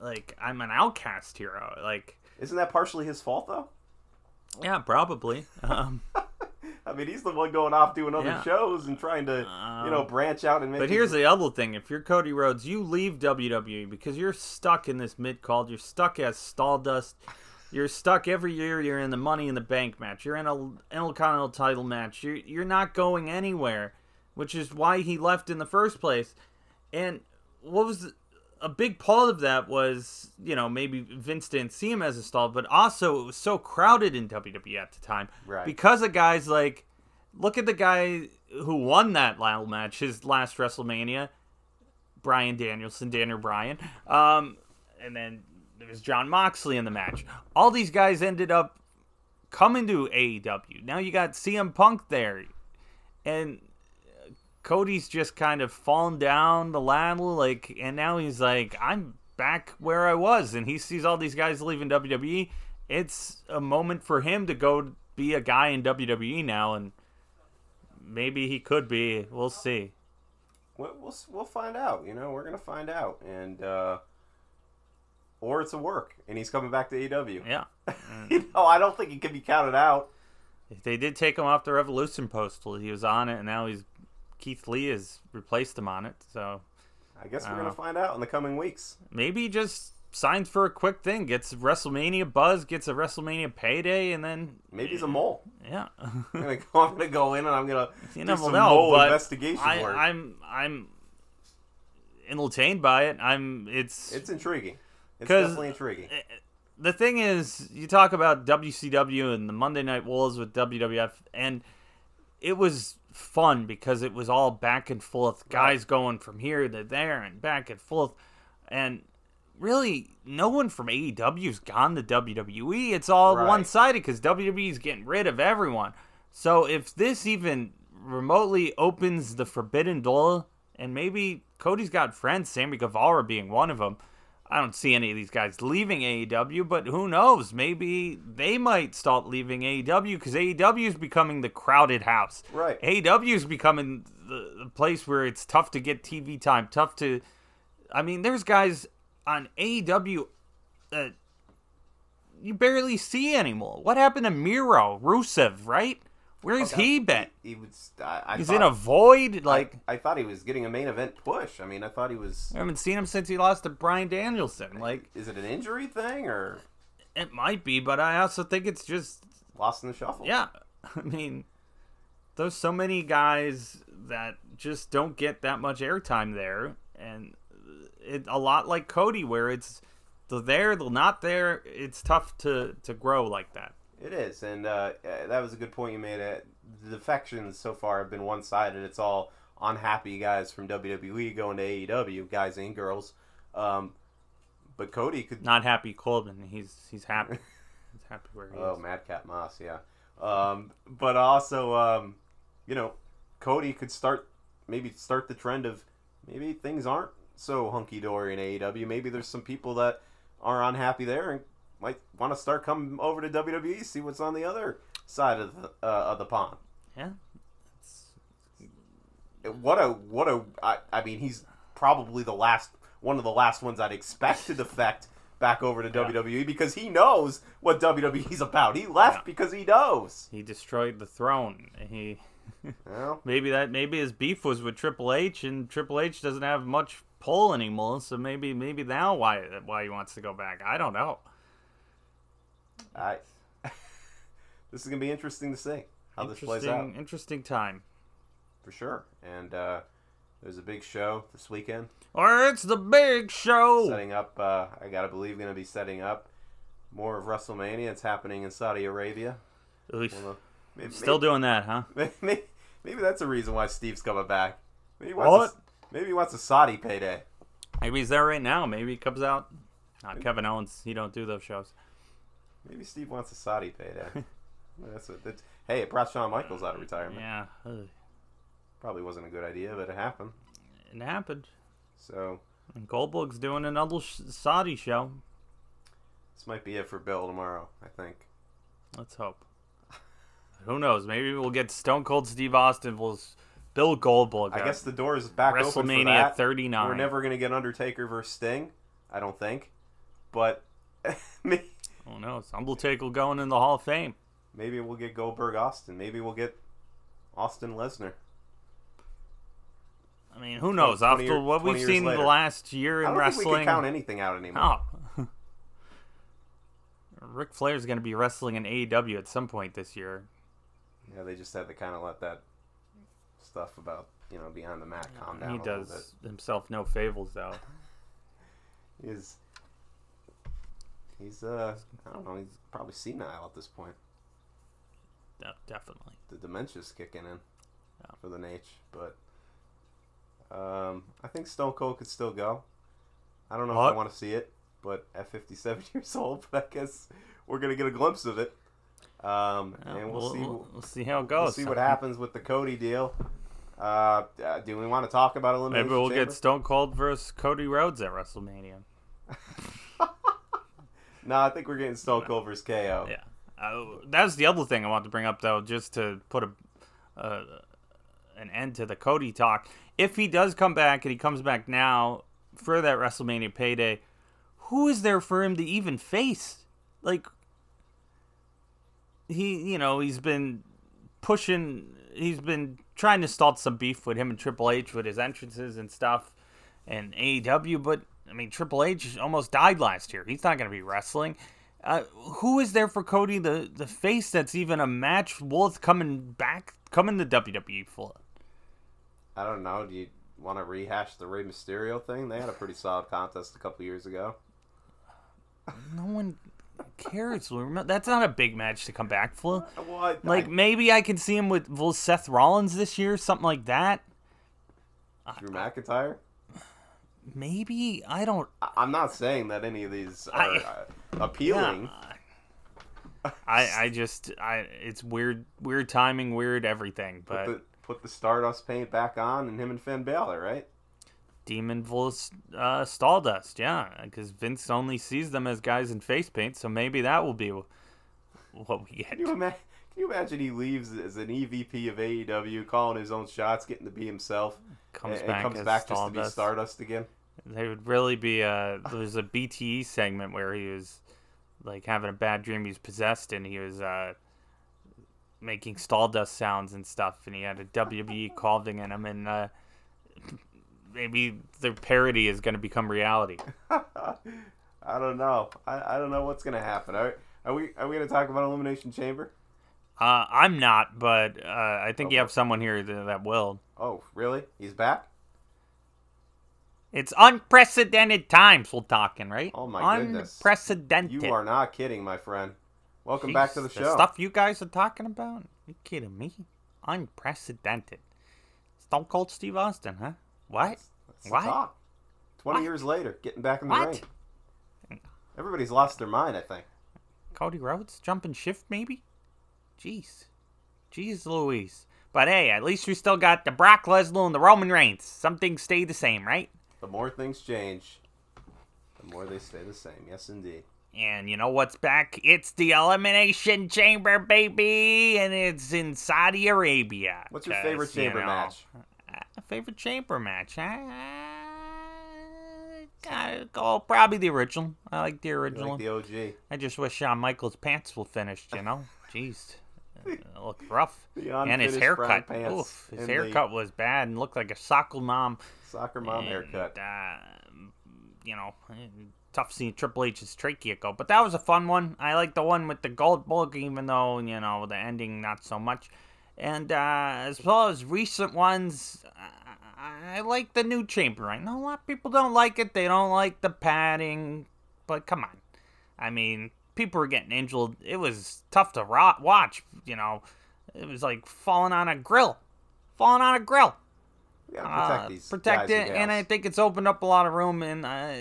like I'm an outcast hero. Like, Isn't that partially his fault though? yeah, probably. Um, I mean, he's the one going off doing other Yeah. shows and trying to, you know, Um, branch out and make. But here's the other thing: if you're Cody Rhodes, you leave WWE because you're stuck in this mid card. You're stuck as Stardust. You're stuck every year. You're in the Money in the Bank match. You're in a Intercontinental title match. You're you're not going anywhere, which is why he left in the first place. And what was a big part of that was you know maybe Vince didn't see him as a star, but also it was so crowded in WWE at the time Right. because of guys like look at the guy who won that ladder match, his last WrestleMania, Bryan Danielson, Daniel Bryan. Um, and then there was Jon Moxley in the match. All these guys ended up coming to AEW. Now you got CM Punk there. And Cody's just kind of fallen down the ladder, like, and now he's like, I'm back where I was, and he sees all these guys leaving WWE. It's a moment for him to go be a guy in WWE now, and maybe he could be. We'll see. We'll, we'll we'll find out. You know, we're gonna find out, and uh, or it's a work, and he's coming back to AEW. Yeah, you know, I don't think he can be counted out. they did take him off the Revolution postal. He was on it, and now he's Keith Lee has replaced him on it. So I guess we're Oh. gonna find out in the coming weeks. maybe he just signs for a quick thing, gets WrestleMania buzz, gets a WrestleMania payday, and then Maybe he's a mole. yeah. I'm gonna go, I'm gonna go in and I'm gonna You do some know, mole investigation I, work. I'm I'm entertained by it. I'm it's, It's intriguing. It's definitely intriguing. Eh, eh, the thing is you talk about WCW and the Monday Night Wars with WWF, and it was fun because it was all back and forth, guys going from here to there and back and forth, and really no one from AEW's gone to WWE. It's all Right. one sided because WWE's getting rid of everyone. So if this even remotely opens the forbidden door, and maybe Cody's got friends, Sammy Guevara being one of them. I don't see any of these guys leaving AEW, but who knows? Maybe they might start leaving AEW because AEW is becoming the crowded house. Right. AEW is becoming the, the place where it's tough to get TV time, tough to. I mean, there's guys on AEW that you barely see anymore. What happened to Miro, Rusev, right? Where's he been? He was. I, I He's thought, in a void. Like I, I thought he was getting a main event push. I mean, I thought he was. I haven't seen him since he lost to Bryan Danielson. Like Is it an injury thing or it might be, but I also think it's just lost in the shuffle? yeah. I mean, there's so many guys that just don't get that much airtime there, and it a lot like Cody, where it's they're there, they're not there. It's tough to to grow like that. It is, and uh, uh, that was a good point you made. Uh, the defections so far have been one sided. It's all unhappy guys from WWE going to AEW, guys and girls. Um, but Cody could. Not happy Corbin. He's he's happy. He's happy where he is. Oh. Madcap Moss, yeah. Um, but also, um, you know, Cody could start maybe start the trend of maybe things aren't so hunky dory in AEW. Maybe there's some people that are unhappy there and might want to start coming over to WWE, see what's on the other side of the, uh, of the pond. Yeah. What a what a I, I mean, he's probably the last one of the last ones I'd expect to defect back over to WWE because he knows what WWE's about. He left Yeah. because he knows. He destroyed the throne. He Well, maybe that maybe his beef was with Triple H, and Triple H doesn't have much pull anymore. So maybe maybe now why why he wants to go back. I don't know. I. this is gonna be interesting to see how this plays out Interesting time. for sure. And uh, there's a big show this weekend Or it's the big show. setting up. Uh, I gotta believe gonna be setting up more of WrestleMania. It's happening in Saudi Arabia. Oof. Maybe, Still doing that, huh? maybe, maybe, maybe that's a reason why Steve's coming back. Maybe he wants? A, maybe he wants a Saudi payday. Maybe he's there right now. Maybe he comes out. Not Kevin Owens. He don't do those shows. Maybe Steve wants a Saudi payday. that's what. That's, hey, it brought Shawn Michaels out of retirement. Yeah, ugh. Probably wasn't a good idea, but it happened. it happened. So And Goldberg's doing another sh- Saudi show. this might be it for Bill tomorrow. I think. Let's hope. Who knows? Maybe we'll get Stone Cold Steve Austin versus Bill Goldberg. I guess the door is back open for WrestleMania 39. We're never gonna get Undertaker versus Sting. I don't think. but maybe, Who knows? Undertaker going in the Hall of Fame. maybe we'll get Goldberg Austin. Maybe we'll get Austin Lesnar. I mean, who knows? 20 After year- what we've seen the last year in think we wrestling. can count anything out anymore. Oh. Ric Flair's going to be wrestling in AEW at some point this year. Yeah, they just had to kind of let that stuff about you know behind the mat calm down he a little bit. does himself no favors, though. He's he's uh I don't know he's probably senile at this point. De- definitely. The dementia's kicking in Yeah. for the Nate, but um I think Stone Cold could still go. I don't know if What? I want to see it, but at 57 years old, but I guess we're gonna get a glimpse of it. Um, Yeah, and we'll, see. We'll, we'll see how it We'll goes. see what happens with the Cody deal. Uh, uh, do we want to talk about elimination? Maybe we'll Chamber? get Stone Cold versus Cody Rhodes at WrestleMania. No, I think we're getting Stone Cold versus KO. Yeah. Uh, that's the other thing I want to bring up, though, just to put a uh, an end to the Cody talk. If he does come back and he comes back now for that WrestleMania payday, who is there for him to even face? Like, he, you know, he's been pushing, he's been trying to start some beef with him and Triple H with his entrances and stuff and AEW, but I mean, Triple H almost died last year. He's not going to be wrestling. Uh, who is there for Cody, the the face that's even a match worth coming back, coming to WWE for? I don't know. Do you want to rehash the Rey Mysterio thing? They had a pretty solid contest a couple years ago. No one cares. That's not a big match to come back for. Well, I, Like I- maybe I can see him with with Seth Rollins this year, something like that. Drew McIntyre. Maybe I don't. I'm not saying that any of these are I- uh, appealing. I I just I it's weird weird timing, weird everything. But Put the put the Stardust paint back on, and him and Finn Balor, right? Demon Vul's uh, Stardust, yeah, because Vince only sees them as guys in face paint, so maybe that will be what we get. Can you, ima- can you imagine he leaves as an EVP of AEW, calling his own shots, getting to be himself, Comes and, back and comes as back just to be Stardust. Stardust again? They would really be a. There's a BTE segment where he was like having a bad dream. He was possessed and he was uh, making Stardust sounds and stuff, and he had a WWE calling in him, and uh, maybe the parody is going to become reality. I don't know. I, I don't know what's gonna happen. Are, are we are we gonna talk about Elimination Chamber? Uh, I'm not, but uh, I think you have someone here that, that will. Oh, really? He's back? It's unprecedented times we're talking, right? Oh my goodness. Unprecedented. You are not kidding, my friend. Welcome back to the Jeez, show. stuff you guys are talking about? you kidding me? Unprecedented. Stone Cold Steve Austin, huh? What? Let's What? talk. Twenty What? years later, getting back in the What? ring. Everybody's lost their mind. I think. Cody Rhodes jumping shift maybe? Jeez. Jeez Louise. But hey, at least we still got the Brock Lesnar and the Roman Reigns. Some things stay the same, right? The more things change, the more they stay the same. Yes, indeed. And you know what's back? It's the Elimination Chamber, baby, and it's in Saudi Arabia. What's your favorite you chamber know, match? uh, favorite chamber match? Uh, uh, oh, probably the original. I like the You original. like the OG. I just wish Shawn Michaels' pants were finished. You know, jeez, looked rough. And his haircut. Oof, his haircut was bad and looked like a soccer mom. Soccer mom And, haircut. Uh, you know, tough seeing Triple H's trachea go, but that was a fun one. I like the one with the Goldberg, even though you know the ending not so much. And uh, as well as recent ones, I, I like the new chamber. I know a lot of people don't like it. They don't like the padding, but come on. I mean, people were getting injured. It was tough to ro- watch. You know, it was like falling on a grill, falling on a grill We gotta protect uh, these protect it, and I think it's opened up a lot of room, and uh,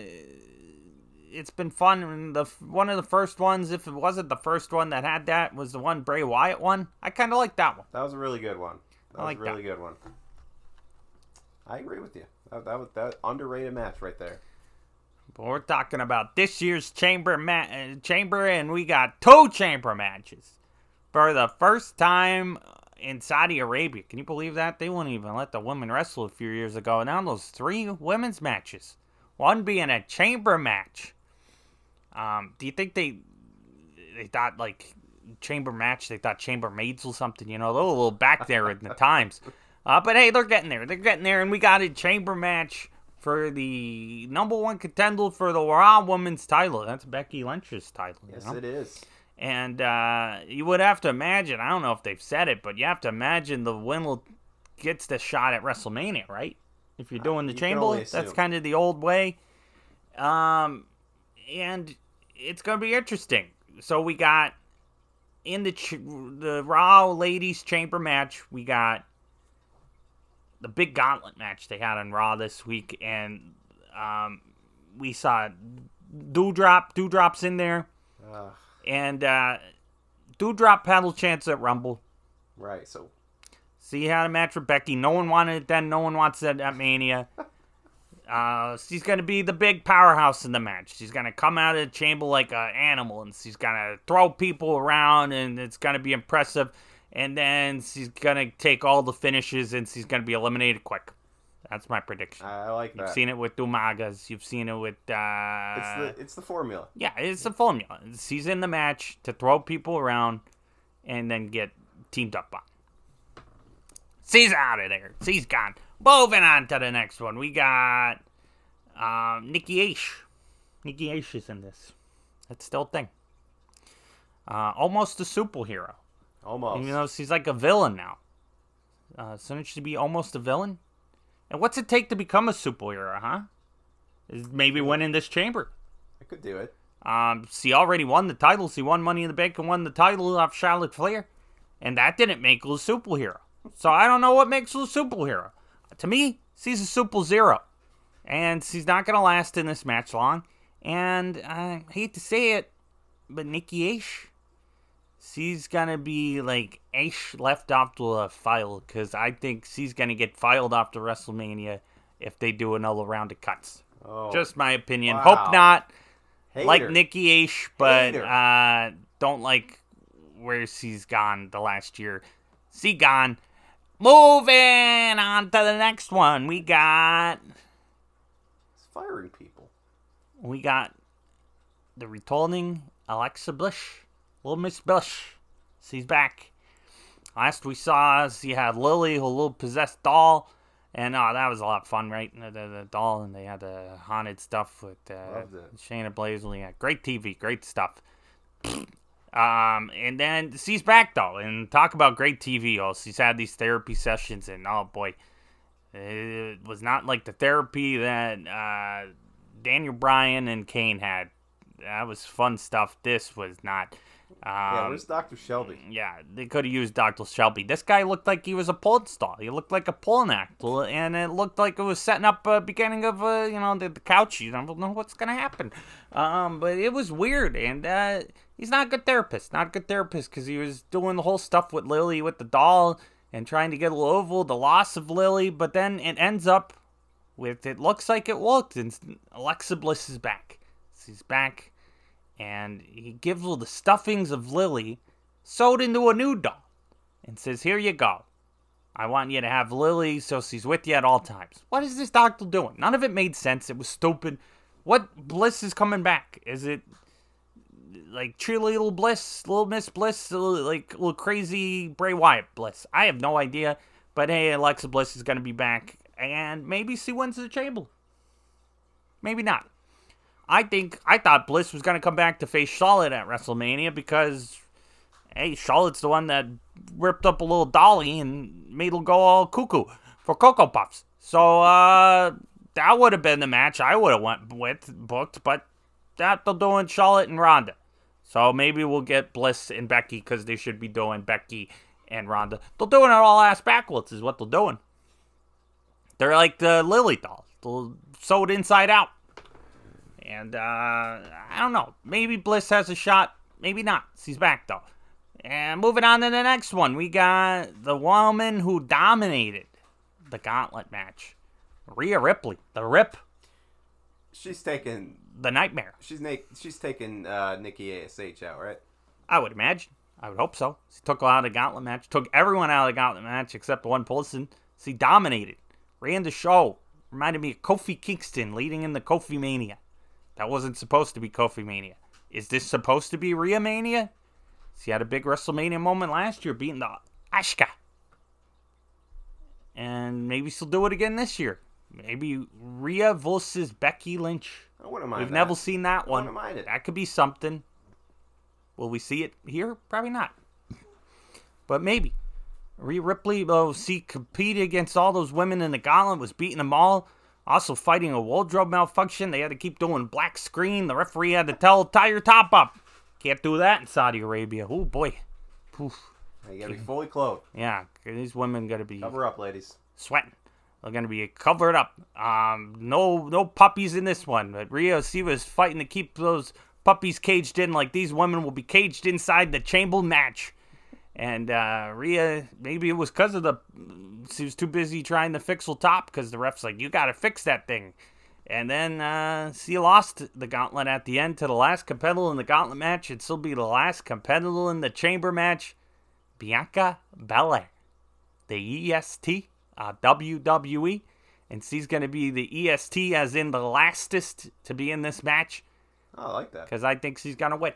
it's been fun. And the one of the first ones, if it wasn't the first one that had that, was the one Bray Wyatt one. I kind of like that one. That was a really good one. That I was like a really good one. I agree with you. That, that was that underrated match right there. But we're talking about this year's chamber ma- uh, chamber, and we got two chamber matches for the first time in Saudi Arabia. Can you believe that? They wouldn't even let the women wrestle a few years ago. and Now those three women's matches, one being a chamber match. Um, do you think they they thought like chamber match? They thought chambermaids or something. You know, they're a little back there in the times. Uh, but hey, they're getting there. They're getting there, and we got a chamber match for the number one contender for the Raw Women's title. That's Becky Lynch's title. you Yes, know? it is. And uh, you would have to imagine, I don't know if they've said it, but you have to imagine the winner gets the shot at WrestleMania, right? If you're doing the Uh, you can chamber, that's assume. kind of the old way. Um, and it's going to be interesting. So we got in the ch- the Raw Ladies Chamber match, we got the big gauntlet match they had on Raw this week, and um, we saw Doudrop, Doudrop's in there. Ugh, And uh, Doudrop a chance at Rumble. right. So So you had a match with Becky. No one wanted it then. No one wants it at Mania. Uh, she's gonna be the big powerhouse in the match. She's gonna come out of the chamber like an animal, and she's gonna throw people around, and it's gonna be impressive. And then she's gonna take all the finishes, and she's gonna be eliminated quick. That's my prediction. I like that. You've seen it with Dumagas. You've seen it with. Uh, it's the it's the formula. yeah, it's the formula. She's in the match to throw people around and then get teamed up on. She's out of there. She's gone. Moving on to the next one. We got um, Nikki H. Nikki H is in this. That's still a thing. Uh, almost a superhero. Almost. You know, she's like a villain now. Uh, shouldn't she be almost a villain? And what's it take to become a superhero, huh? Is maybe winning this chamber. I could do it. Um, she already won the title. She won Money in the Bank and won the title off Charlotte Flair, and that didn't make her a superhero. So I don't know what makes her a superhero. To me, she's a super zero, and she's not gonna last in this match long. And I hate to say it, but Nikki Ash, she's gonna be like Ash left off the file because I think she's gonna get filed off to WrestleMania if they do another round of cuts. Oh, Just my opinion. Wow. Hope not like. Nikki Ash, but uh, don't like where she's gone the last year. She gone. Moving on to the next one. We got It's firing people. we got the returning Alexa Bliss, little Miss Bush, She's back. Last we saw, she had Lily, her little possessed doll, and oh, that was a lot of fun, right? The, the, the doll, and they had the haunted stuff with uh. Shayna Baszler. Yeah, great TV, great stuff. Um, and then she's back though, and talk about great TV. Oh, she's had these therapy sessions, and oh boy, it was not like the therapy that uh, Daniel Bryan and Kane had. That was fun stuff. This was not. Yeah, Um, where's Dr. Shelby? yeah, they could have used Dr. Shelby. This guy looked like he was a porn star. He looked like a porn actor, and it looked like it was setting up a beginning of, uh, you know, the, the couch. You don't know what's gonna happen. Um, but it was weird, and uh, he's not a good therapist. Not a good therapist because he was doing the whole stuff with Lily with the doll and trying to get a over the loss of Lily. But then it ends up with it looks like it worked, and Alexa Bliss is back. She's back and he gives her the stuffings of Lily sewed into a new doll and says, Here you go. I want you to have Lily so she's with you at all times. What is this doctor doing? None of it made sense. It was stupid. What Bliss is coming back? Is it like Cheerly Little Bliss, Little Miss Bliss, like little crazy Bray Wyatt Bliss? I have no idea. But hey, Alexa Bliss is going to be back, and maybe she wins the chamber. Maybe not. I think I thought Bliss was gonna come back to face Charlotte at WrestleMania because hey, Charlotte's the one that ripped up a little dolly and made her go all cuckoo for Cocoa Puffs. So uh that would have been the match I would have went with booked, but that they're doing Charlotte and Ronda. So maybe we'll get Bliss and Becky because they should be doing Becky and Ronda. They're doing it all ass backwards is what they're doing. They're like the Lily dolls. They're sewed inside out. And uh, I don't know. Maybe Bliss has a shot. Maybe not. She's back though. And moving on to the next one, we got the woman who dominated the gauntlet match, Rhea Ripley, the Rip, She's taking the Nightmare. she's na- she's taking uh, Nikki Ash out, right? I would imagine. I would hope so. She took out of the gauntlet match. Took everyone out of the gauntlet match except one person. She dominated. Ran the show. Reminded me of Kofi Kingston leading in the Kofi Mania. That wasn't supposed to be Kofi Mania. Is this supposed to be Rhea Mania? She had a big WrestleMania moment last year, beating the Asuka. And maybe she'll do it again this year. Maybe Rhea versus Becky Lynch. I wouldn't mind. We've that. never seen that one. wouldn't mind it. That could be something. Will we see it here? Probably not. But maybe. Rhea Ripley oh, will see compete against all those women in the gauntlet, was beating them all. Also fighting a wardrobe malfunction. They had to keep doing black screen. The referee had to tell tie your top up. Can't do that in Saudi Arabia. Oh boy. Poof. You gotta be fully clothed. Yeah, these women gotta be Cover up, ladies. sweating. They're gonna be covered up. Um, no, no puppies in this one. But Rio Siva's fighting to keep those puppies caged in, like these women will be caged inside the chamber match. And uh, Rhea, maybe it was because of the she was too busy trying to fix her top because the ref's like, you gotta fix that thing. And then uh, she lost the gauntlet at the end to the last competitor in the gauntlet match. It'd still be the last competitor in the chamber match, Bianca Belair the EST, uh, WWE, and she's going to be the EST as in the lastest to be in this match Oh, I like that. because I think she's going to win.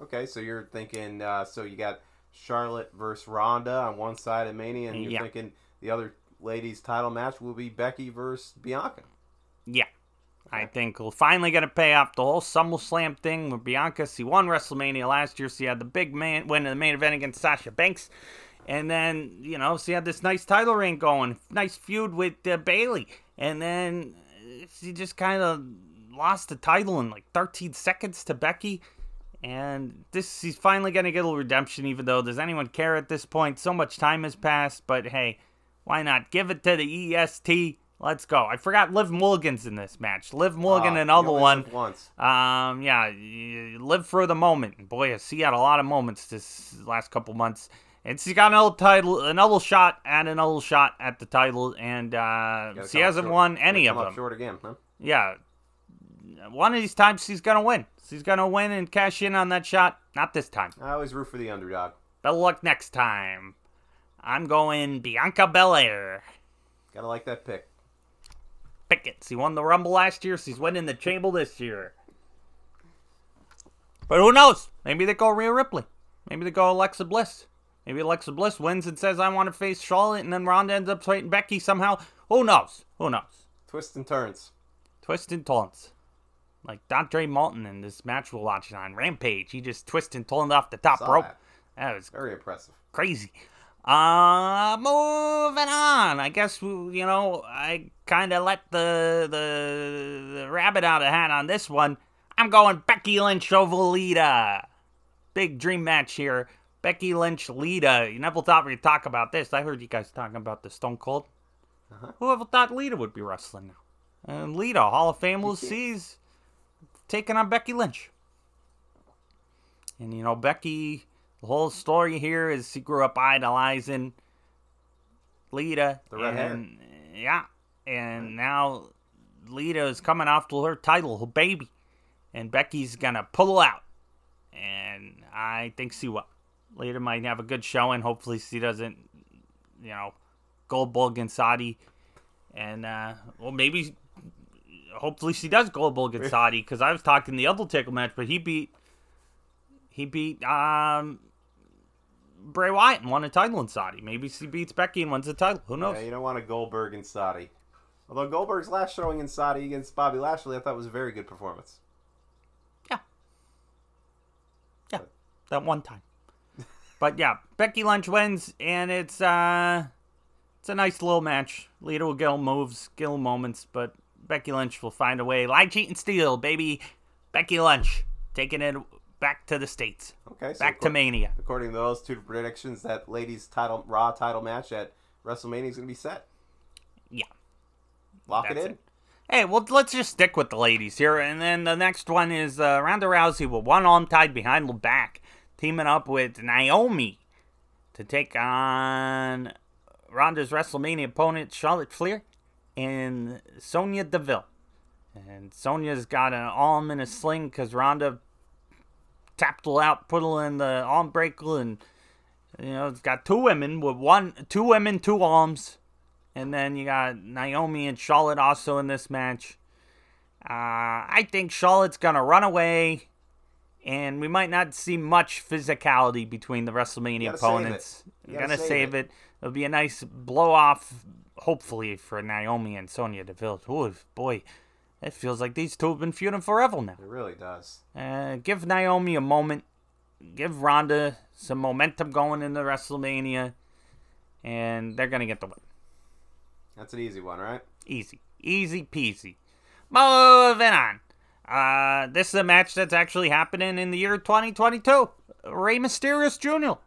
Okay, so you're thinking. Uh, so you got Charlotte versus Ronda on one side of Mania, and you're Yeah. thinking the other ladies' title match will be Becky versus Bianca. Yeah. I think we're finally going to pay off the whole SummerSlam thing with Bianca. She won WrestleMania last year. She had the big man win in the main event against Sasha Banks. And then, you know, she had this nice title reign going, nice feud with uh, Bailey. And then uh, she just kind of lost the title in like 13 seconds to Becky. And this, she's finally going to get a little redemption, even though does anyone care at this point? So much time has passed. But hey, why not? Give it to the EST. Let's go. I forgot Liv Mulligan's in this match. Liv Mulligan, Ah, another one. Once. Um, yeah, you live for the moment. Boy, has she had a lot of moments this last couple months. And she's got another title, another shot at another shot at the title, and uh, she hasn't short- won any of them. Short again, huh? Yeah, one of these times she's gonna win. She's gonna win and cash in on that shot. Not this time. I always root for the underdog. Better luck next time. I'm going Bianca Belair. Gotta like that pick. Pickett. She won the Rumble last year. She's winning the Chamber this year. But who knows? Maybe they go Rhea Ripley. Maybe they go Alexa Bliss. Maybe Alexa Bliss wins and says, I want to face Charlotte, and then Ronda ends up fighting Becky somehow. Who knows? Who knows? Twists and turns. Twists and taunts. Like Dante Martin in this match we're watching on Rampage. He just twisted and turned off the top rope. that. That was Very impressive. crazy. Uh, moving on. I guess you know I kind of let the, the the rabbit out of hat on this one. I'm going Becky Lynch over Lita. Big dream match here. Becky Lynch, Lita. You never thought we'd talk about this. I heard you guys talking about the Stone Cold. Uh-huh. Whoever thought Lita would be wrestling now? And Lita, Hall of Fame will sees taking on Becky Lynch. And you know, Becky, the whole story here is she grew up idolizing Lita. The red hair. Yeah. And now Lita is coming after her title, her baby. And Becky's gonna pull out. And I think she will. Lita might have a good showing. Hopefully she doesn't, you know, Goldberg and Saudi. And uh well maybe hopefully she does Goldberg and Saudi because I was talking the Undertaker match, but he beat he beat um Bray Wyatt and won a title in Saudi. Maybe she beats Becky and wins the title. Who knows? Yeah, you don't want a Goldberg in Saudi. Although Goldberg's last showing in Saudi against Bobby Lashley, I thought was a very good performance. Yeah. Yeah. That one time. but yeah, Becky Lynch wins and it's uh it's a nice little match. Lita will get moves, skill moments, but Becky Lynch will find a way. Lie, cheat, and steal, baby. Becky Lynch taking it back to the States. Okay, so Back to Mania. According to those two predictions, that ladies' title Raw title match at WrestleMania is going to be set. Yeah. Lock it in. it. Hey, well, let's just stick with the ladies here. And then the next one is uh, Ronda Rousey with one arm tied behind her back, teaming up with Naomi to take on Ronda's WrestleMania opponent, Charlotte Flair, and Sonya Deville. And Sonya's got an arm in a sling because Ronda tapped her out, put her in the arm breaker, and you know it's got two women with one, two women, two arms. And then you got Naomi and Charlotte also in this match. Uh, I think Charlotte's gonna run away and we might not see much physicality between the WrestleMania save opponents. We're gonna save save it. it. It'll be a nice blow off, hopefully, for Naomi and Sonya Deville. Ooh, boy, it feels like these two have been feuding forever now. It really does. Uh, give Naomi a moment. Give Ronda some momentum going into WrestleMania, and they're gonna get the win. That's an easy one, right? Easy, easy peasy. Moving on. Uh, this is a match that's actually happening in the year 2022. Rey Mysterio Jr.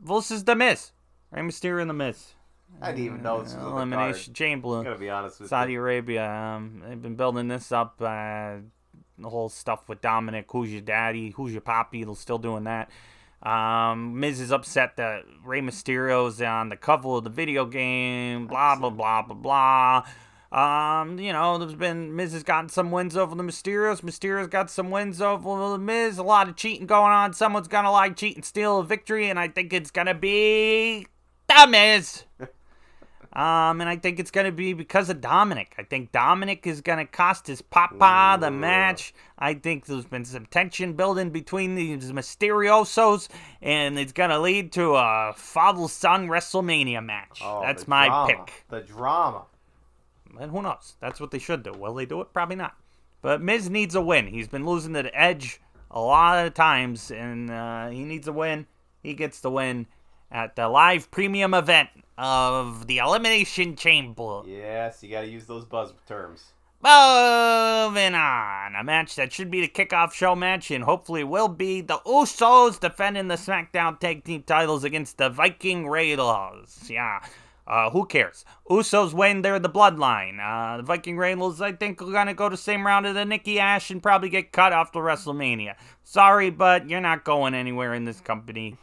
versus The Miz. Rey Mysterio and The Miz. I didn't even know this was Elimination. Chamber. Gotta be honest with Saudi you. Arabia. Um, they've been building this up. Uh, the whole stuff with Dominic, who's your daddy, who's your poppy. They're still doing that. Um, Miz is upset that Rey Mysterio's on the cover of the video game. Blah blah blah blah blah. Um, you know, there's been Miz has gotten some wins over the Mysterios. Mysterio's got some wins over the Miz. A lot of cheating going on. Someone's gonna lie, cheat, and steal a victory, and I think it's gonna be the Miz. Um, and I think it's going to be because of Dominic. I think Dominic is going to cost his papa the match. I think there's been some tension building between these Mysteriosos, and it's going to lead to a father son WrestleMania match. Oh, That's my drama. pick. The drama. And who knows? That's what they should do. Will they do it? Probably not. But Miz needs a win. He's been losing to the Edge a lot of times, and uh, he needs a win. He gets the win at the live premium event of the Elimination Chamber. Yes, you gotta use those buzz terms. Moving on. A match that should be the kickoff show match and hopefully will be the Usos defending the SmackDown Tag Team titles against the Viking Raiders. Yeah. Uh, who cares? Usos win, they're the bloodline. Uh, the Viking Raiders, I think, are going to go the same round as the Nikki Ash and probably get cut after WrestleMania. Sorry, but you're not going anywhere in this company.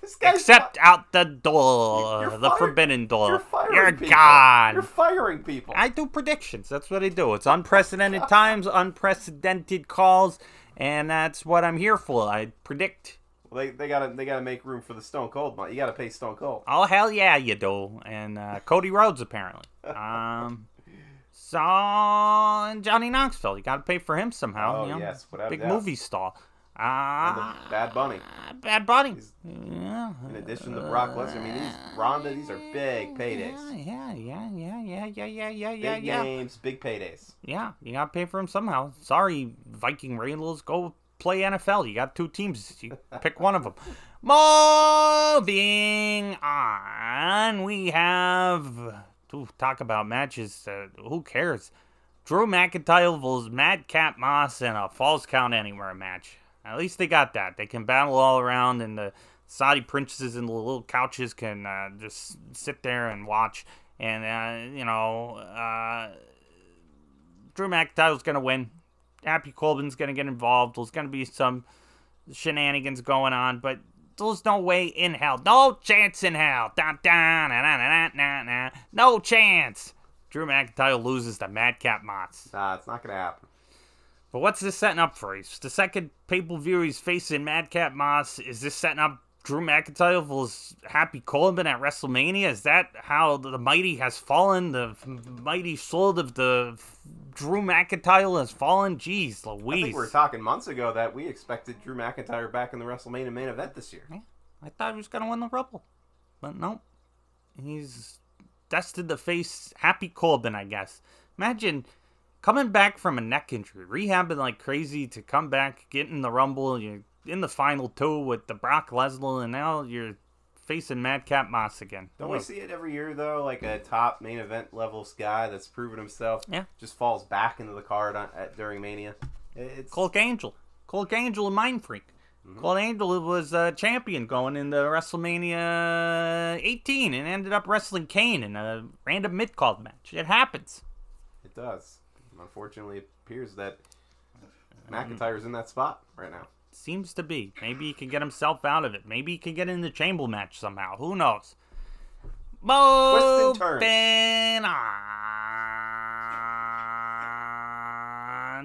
This guy's Except out the door, You're the forbidden door. You're firing You're people. gone. You're firing people. I do predictions. That's what I do. It's unprecedented times, unprecedented calls, and that's what I'm here for. I predict. Well, they, they gotta they gotta make room for the Stone Cold money. You gotta pay Stone Cold. Oh hell yeah, you do. And uh, Cody Rhodes apparently. Um, so and Johnny Knoxville, you got to pay for him somehow. Oh, you know? yes, without big movie star. Ah, Bad Bunny. Bad Bunny. He's-. In addition to Brock Lesnar, I mean these Ronda, these are big paydays. Yeah, yeah, yeah, yeah, yeah, yeah, yeah, yeah, Big yeah. names, big paydays. Yeah, you gotta pay for him somehow. Sorry, Viking Raiders, go play NFL. You got two teams. You pick one of them. Moving on, we have to talk about matches. Uh, who cares? Drew McIntyre versus Madcap Moss in a Falls Count Anywhere match. At least they got that. They can battle all around, and the Saudi princesses in the little couches can uh, just sit there and watch. And uh, you know, uh, Drew McIntyre's gonna win. Happy Corbin's gonna get involved. There's gonna be some shenanigans going on, but there's no way in hell, no chance in hell. No chance. Drew McIntyre loses to Madcap Moss. Nah, it's not gonna happen. But what's this setting up for? He's the second per view he's facing Madcap Moss. Is this setting up Drew McIntyre versus Happy Corbin at WrestleMania? Is that how the mighty has fallen? The mighty sword of the Drew McIntyre has fallen? Jeez I think Louise. we were talking months ago that we expected Drew McIntyre back in the WrestleMania main event this year. I thought he was going to win the Rumble. But no. He's destined to face Happy Corbin, I guess. Imagine coming back from a neck injury, rehabbing like crazy to come back, getting the Rumble, you're in the final two with the Brock Lesnar, and now you're facing Madcap Moss again. Don't we see it every year though? Like a top main event level guy that's proven himself, Yeah. just falls back into the card on, at, during Mania. It's Colt Angel. Colt Angel and Mind Freak. Mm-hmm. Colt Angel was a champion going into WrestleMania 18 and ended up wrestling Kane in a random mid card match. It happens. it does. Unfortunately, it appears that McIntyre's in that spot right now. Seems to be. Maybe he can get himself out of it. Maybe he can get in the chamber match somehow. Who knows? Moving on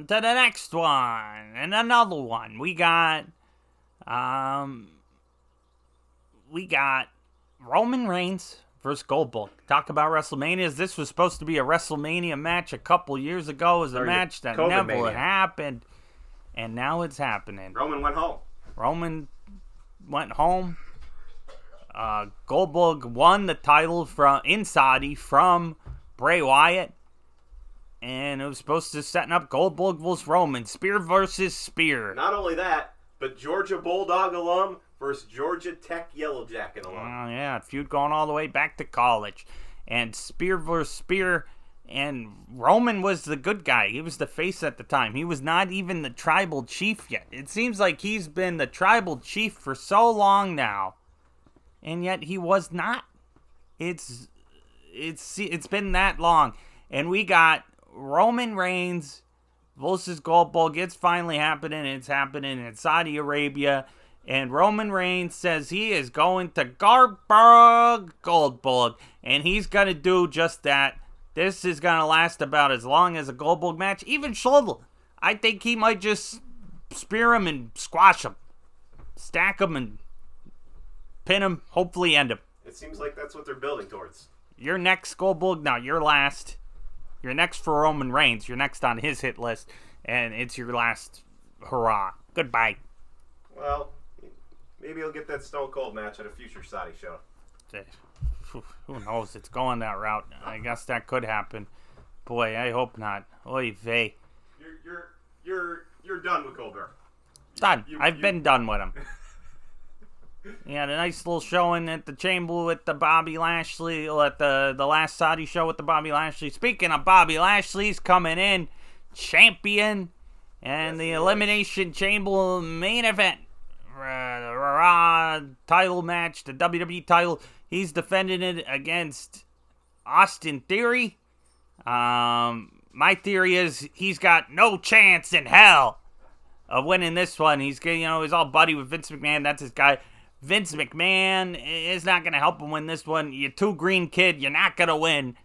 to the next one and another one. We got, um, we got Roman Reigns versus Goldberg. Talk about WrestleManias. This was supposed to be a WrestleMania match a couple years ago. It was a match that COVID never mania. happened. and now it's happening. Roman went home. Roman went home. Uh, Goldberg won the title from in Saudi from Bray Wyatt, and it was supposed to setting up Goldberg versus Roman, spear versus spear. Not only that, but Georgia Bulldog alum versus Georgia Tech Yellow Jacket alum. Oh yeah, feud going all the way back to college, and spear versus spear. And Roman was the good guy. He was the face at the time. He was not even the tribal chief yet. It seems like he's been the tribal chief for so long now, and yet he was not. It's it's it's been that long, and we got Roman Reigns versus Goldberg. It's finally happening. It's happening in Saudi Arabia. And Roman Reigns says he is going to Goldberg, Goldberg, and he's going to do just that. This is going to last about as long as a Goldberg match, even shorter. I think he might just spear him and squash him, stack him and pin him, hopefully end him. It seems like that's what they're building towards. You're next, Goldberg. Now you're last. You're next for Roman Reigns. You're next on his hit list, and it's your last hurrah. Goodbye. Well, maybe he'll get that Stone Cold match at a future Saudi show. Who knows? It's going that route. I guess that could happen. Boy, I hope not. Oy vey. You're you're you're you're done with Goldberg. Done. You- I've you- been done with him. He had a nice little showing at the Chamber with the Bobby Lashley, at the, the last Saudi show with the Bobby Lashley. Speaking of Bobby Lashley's coming in, champion, and Yes, the he is. Elimination Chamber main event. Uh, Raw title match, the WWE title. He's defending it against Austin Theory. Um, my theory is he's got no chance in hell of winning this one. He's you know, he's all buddy with Vince McMahon. That's his guy. Vince McMahon is not going to help him win this one. You're too green, kid. You're not going to win.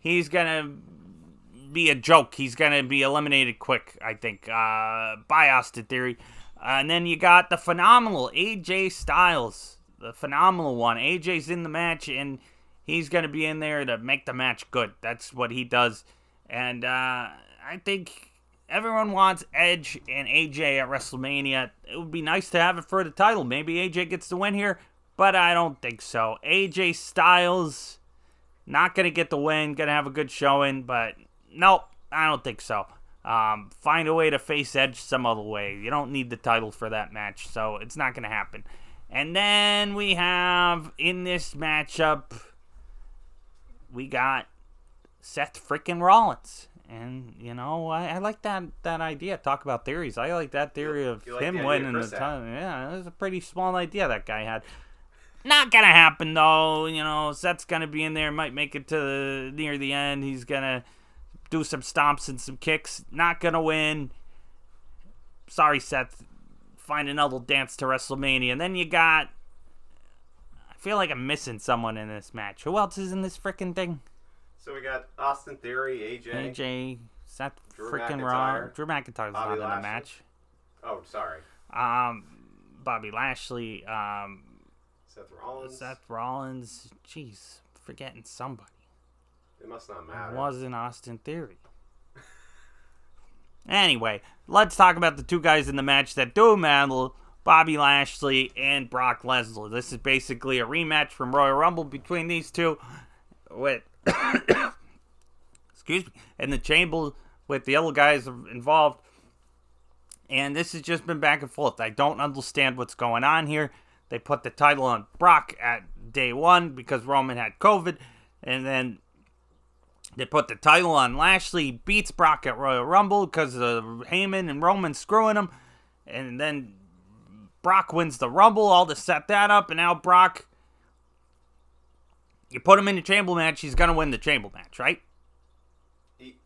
He's going to be a joke. He's going to be eliminated quick, I think, uh, by Austin Theory. And then you got the phenomenal AJ Styles, the phenomenal one. AJ's in the match, and he's going to be in there to make the match good. That's what he does. And uh, I think everyone wants Edge and AJ at WrestleMania. It would be nice to have it for the title. Maybe AJ gets the win here, but I don't think so. AJ Styles not gonna get the win. Gonna have a good showing, but nope, I don't think so. Um, find a way to face Edge some other way. You don't need the title for that match, so it's not gonna happen. And then we have in this matchup, we got Seth freaking Rollins. And you know, I, I like that that idea. Talk about theories. I like that theory of like him the winning the title. Yeah, it was a pretty small idea that guy had. Not gonna happen though. You know, Seth's gonna be in there. Might make it to the, near the end. He's gonna do some stomps and some kicks. Not gonna win. Sorry, Seth. Find another dance to WrestleMania. And then you got. I feel like I'm missing someone in this match. Who else is in this freaking thing? So we got Austin Theory, AJ. AJ, Seth freaking Raw. McIntyre, Drew McIntyre's not Bobby in the match. Oh, sorry. Um, Bobby Lashley, um, Seth Rollins. Seth Rollins. Jeez, forgetting somebody. It must not matter. It wasn't Austin Theory. anyway, let's talk about the two guys in the match that do matter. Bobby Lashley and Brock Lesnar. This is basically a rematch from Royal Rumble between these two. With excuse me, in the chamber with the other guys involved. And this has just been back and forth. I don't understand what's going on here. They put the title on Brock at day one because Roman had COVID. And then they put the title on Lashley, beats Brock at Royal Rumble because of Heyman and Roman screwing him. And then Brock wins the Rumble, all to set that up. And now Brock, you put him in the Chamber match, he's going to win the Chamber match, right?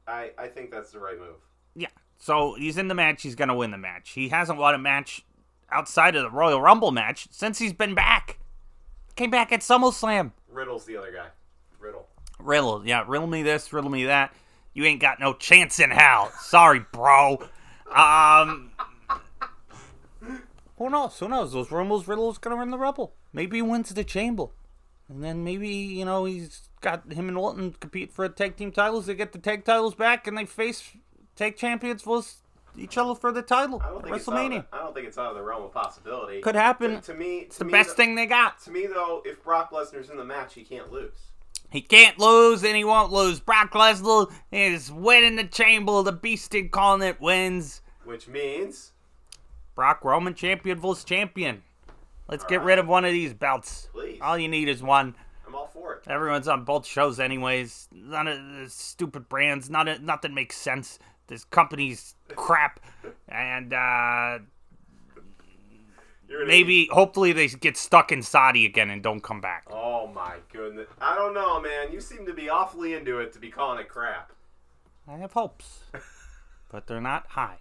I, I think that's the right move. Yeah. So he's in the match. He's going to win the match. He hasn't won a match outside of the Royal Rumble match since he's been back. Came back at SummerSlam. Riddle's the other guy. Riddle. Yeah, riddle me this, riddle me that. You ain't got no chance in hell. Sorry, bro. Um. Who knows? Who knows? Those rumors, Riddle's gonna run the rubble. Maybe he wins the Chamber. And then maybe, you know, he's got him and Orton compete for a tag team titles. They get the tag titles back and they face tag champions versus each other for the title I don't think it's out of WrestleMania. the, I don't think it's out of the realm of possibility. Could happen. To, to me, It's the best thing they got. To me, though, if Brock Lesnar's in the match, he can't lose. He can't lose and he won't lose. Brock Lesnar is winning the chamber. The Beast Incarnate wins. Which means, Brock Roman champion versus champion. Let's get All rid of one of these belts. please, All you need is one. I'm all for it. Everyone's on both shows anyways. None of the stupid brands. None of, nothing makes sense. This company's crap. And uh, Maybe, hopefully, they get stuck in Saudi again and don't come back. Oh my goodness. I don't know, man. You seem to be awfully into it to be calling it crap. I have hopes, but they're not high.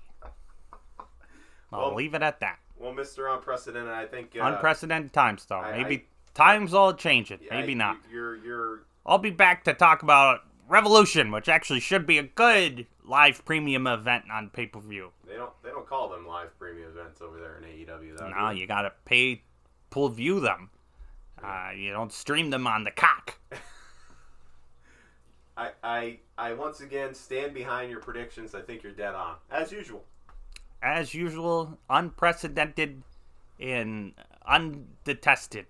I'll Well- leave it at that. Well, Mr. Unprecedented, I think. Uh, Unprecedented times, though. I- Maybe times all change it. Maybe not. You're, you're. I'll be back to talk about Revolution, which actually should be a good live premium event on pay per view. They don't. They don't call them live premium events over there in AEW. Though. Now you gotta pay to view them. Uh, you don't stream them on the cock. I, I, I once again stand behind your predictions. I think you're dead on, as usual. As usual, unprecedented and undetested.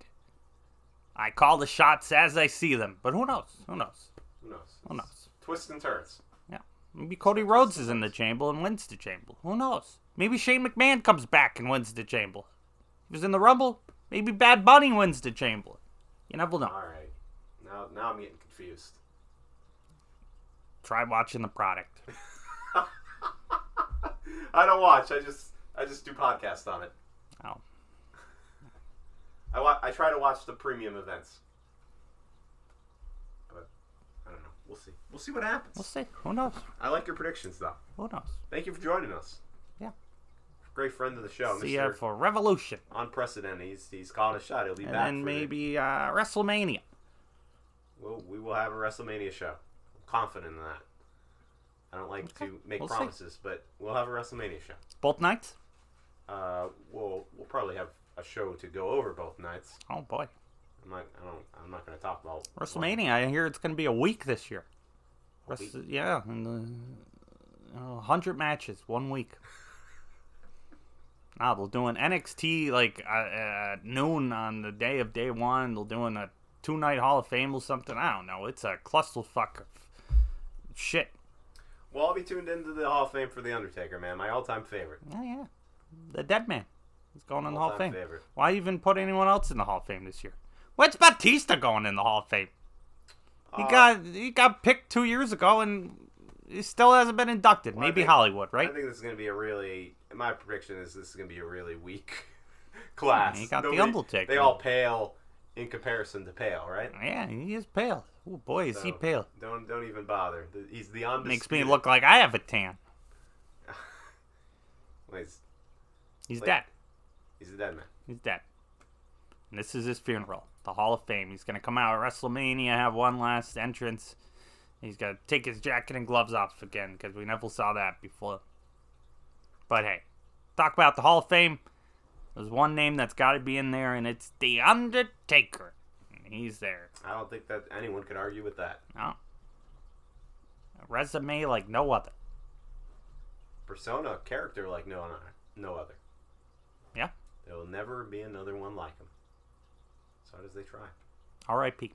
I call the shots as I see them, but who knows? Who knows? Who knows? Who knows? Twists and turns. Maybe Cody Rhodes is in the chamber and wins the chamber. Who knows? Maybe Shane McMahon comes back and wins the chamber. He was in the Rumble. Maybe Bad Bunny wins the chamber. You never know. All right. Now, now I'm getting confused. Try watching the product. I don't watch. I just, I just do podcasts on it. Oh. I, wa- I try to watch the premium events. But I don't know. We'll see. We'll see what happens. We'll see. Who knows? I like your predictions, though. Who knows? Thank you for joining us. Yeah. Great friend of the show, See ya Mr. for Revolution. Unprecedented. He's he's calling a shot. He'll be And back. And maybe uh, WrestleMania. We'll, we will have a WrestleMania show. I'm confident in that. I don't like Okay, to make we'll see. promises, but we'll have a WrestleMania show. Both nights? Uh, we'll we'll probably have a show to go over both nights. Oh boy. I'm not I don't I'm not going to talk about WrestleMania, I hear it's going to be a week this year. Rest- week? yeah, and uh, 100 matches, one week. Nah, they're doing NXT like uh, at noon on the day of day one. They're doing a two night Hall of Fame or something. I don't know. It's a clusterfuck of shit. Well, I'll be tuned into the Hall of Fame for the Undertaker, man. My all-time favorite. Oh yeah, the Dead Man. He's going in the Hall of Fame. favorite. Why even put anyone else in the Hall of Fame this year? What's Batista going in the Hall of Fame? He Uh, got he got picked two years ago and he still hasn't been inducted. Well, Maybe think- Hollywood, right? I think this is going to be a really. My prediction is this is going to be a really weak class. you got The Nobody- Undertaker. They all pale in comparison to pale, right? Yeah, he is pale. Oh boy, is he pale? Don't don't even bother. The- He's the undisputed. Makes me look like I have a tan. Well, he's, He's Like- dead. he's a dead man. He's dead. And this is his funeral, the Hall of Fame. He's gonna come out at WrestleMania, have one last entrance. He's gonna take his jacket and gloves off again because we never saw that before. But hey, talk about the Hall of Fame. There's one name that's got to be in there, and it's The Undertaker. And he's there. I don't think that anyone could argue with that. No. A resume like no other. Persona, character like no. No other. Yeah. There will never be another one like him. So does they try. R.I.P.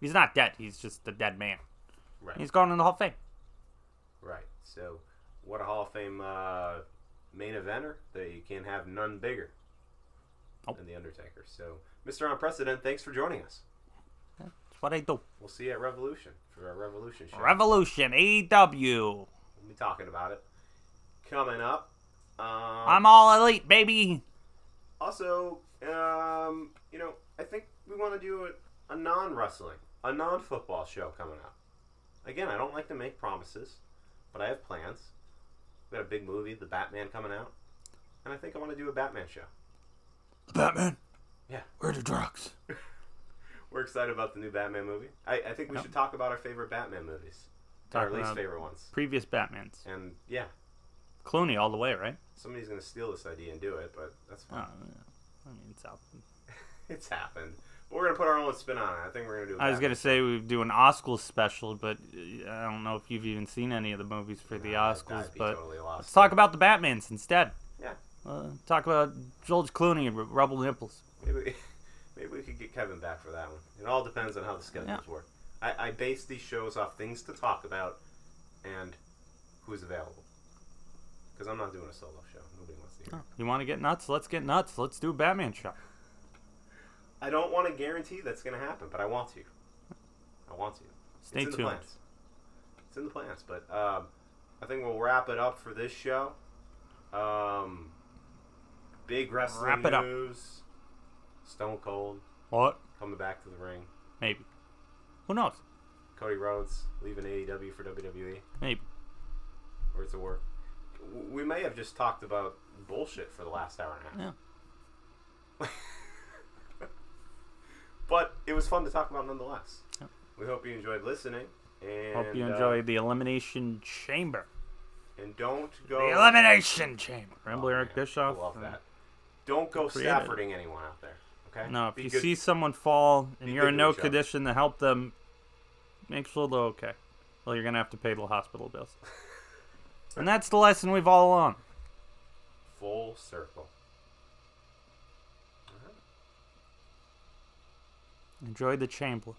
He's not dead. He's just a dead man. Right. He's going in the Hall of Fame. Right. So, what a Hall of Fame uh, main eventer that you can have none bigger Nope. than the Undertaker. So, Mr. Unprecedented, thanks for joining us. That's what I do. We'll see you at Revolution for our Revolution show. Revolution, AEW. we'll be talking about it coming up. Um, I'm all elite, baby. Also, um, you know, I think we want to do a, a non wrestling, a non football show coming up. Again, I don't like to make promises, but I have plans. We got a big movie, The Batman, coming out, and I think I want to do a Batman show. The Batman. Yeah. Where the drugs? We're excited about the new Batman movie. I, I think we Yep. should talk about our favorite Batman movies, our least favorite ones, Previous Batmans. and yeah, Clooney all the way, right? somebody's gonna steal this idea and do it, but that's Oh, fine. yeah. I mean, it's happened. It's happened. But we're gonna put our own spin on it. I think we're gonna do. a I was gonna say we do an Oscars special, but uh, I don't know if you've even seen any of the movies for the Oscars. But totally let's talk about the Batmans instead. Yeah. Uh, talk about George Clooney and Rebel Nipples. Maybe, maybe we could get Kevin back for that one. It all depends on how the schedules work. I, I base these shows off things to talk about and who's available. Because I'm not doing a solo show. Nobody wants to hear. it. You want to get nuts? Let's get nuts. Let's do a Batman show. I don't want to guarantee that's going to happen, but I want to. I want to. Stay it's in tuned. The plans. It's in the plans, but um, I think we'll wrap it up for this show. Um, big wrestling Wrap it up. Stone Cold What? coming back to the ring. Maybe. Who knows? Cody Rhodes leaving AEW for WWE. Maybe. or it's a work. We may have just talked about bullshit for the last hour and a half. Yeah. But it was fun to talk about nonetheless. Yeah. We hope you enjoyed listening. And, Hope you uh, the Elimination Chamber. and don't go. The Elimination Chamber. Remember Oh, Eric man, Bischoff? I love Uh, that. Don't go. Staffording anyone out there. Okay. No, if Be you good- see someone fall and be you're in no each other. condition to help them, make sure they're okay. Well, you're gonna have to pay the hospital bills. and that's the lesson we've all learned. full circle. Enjoy the chamber.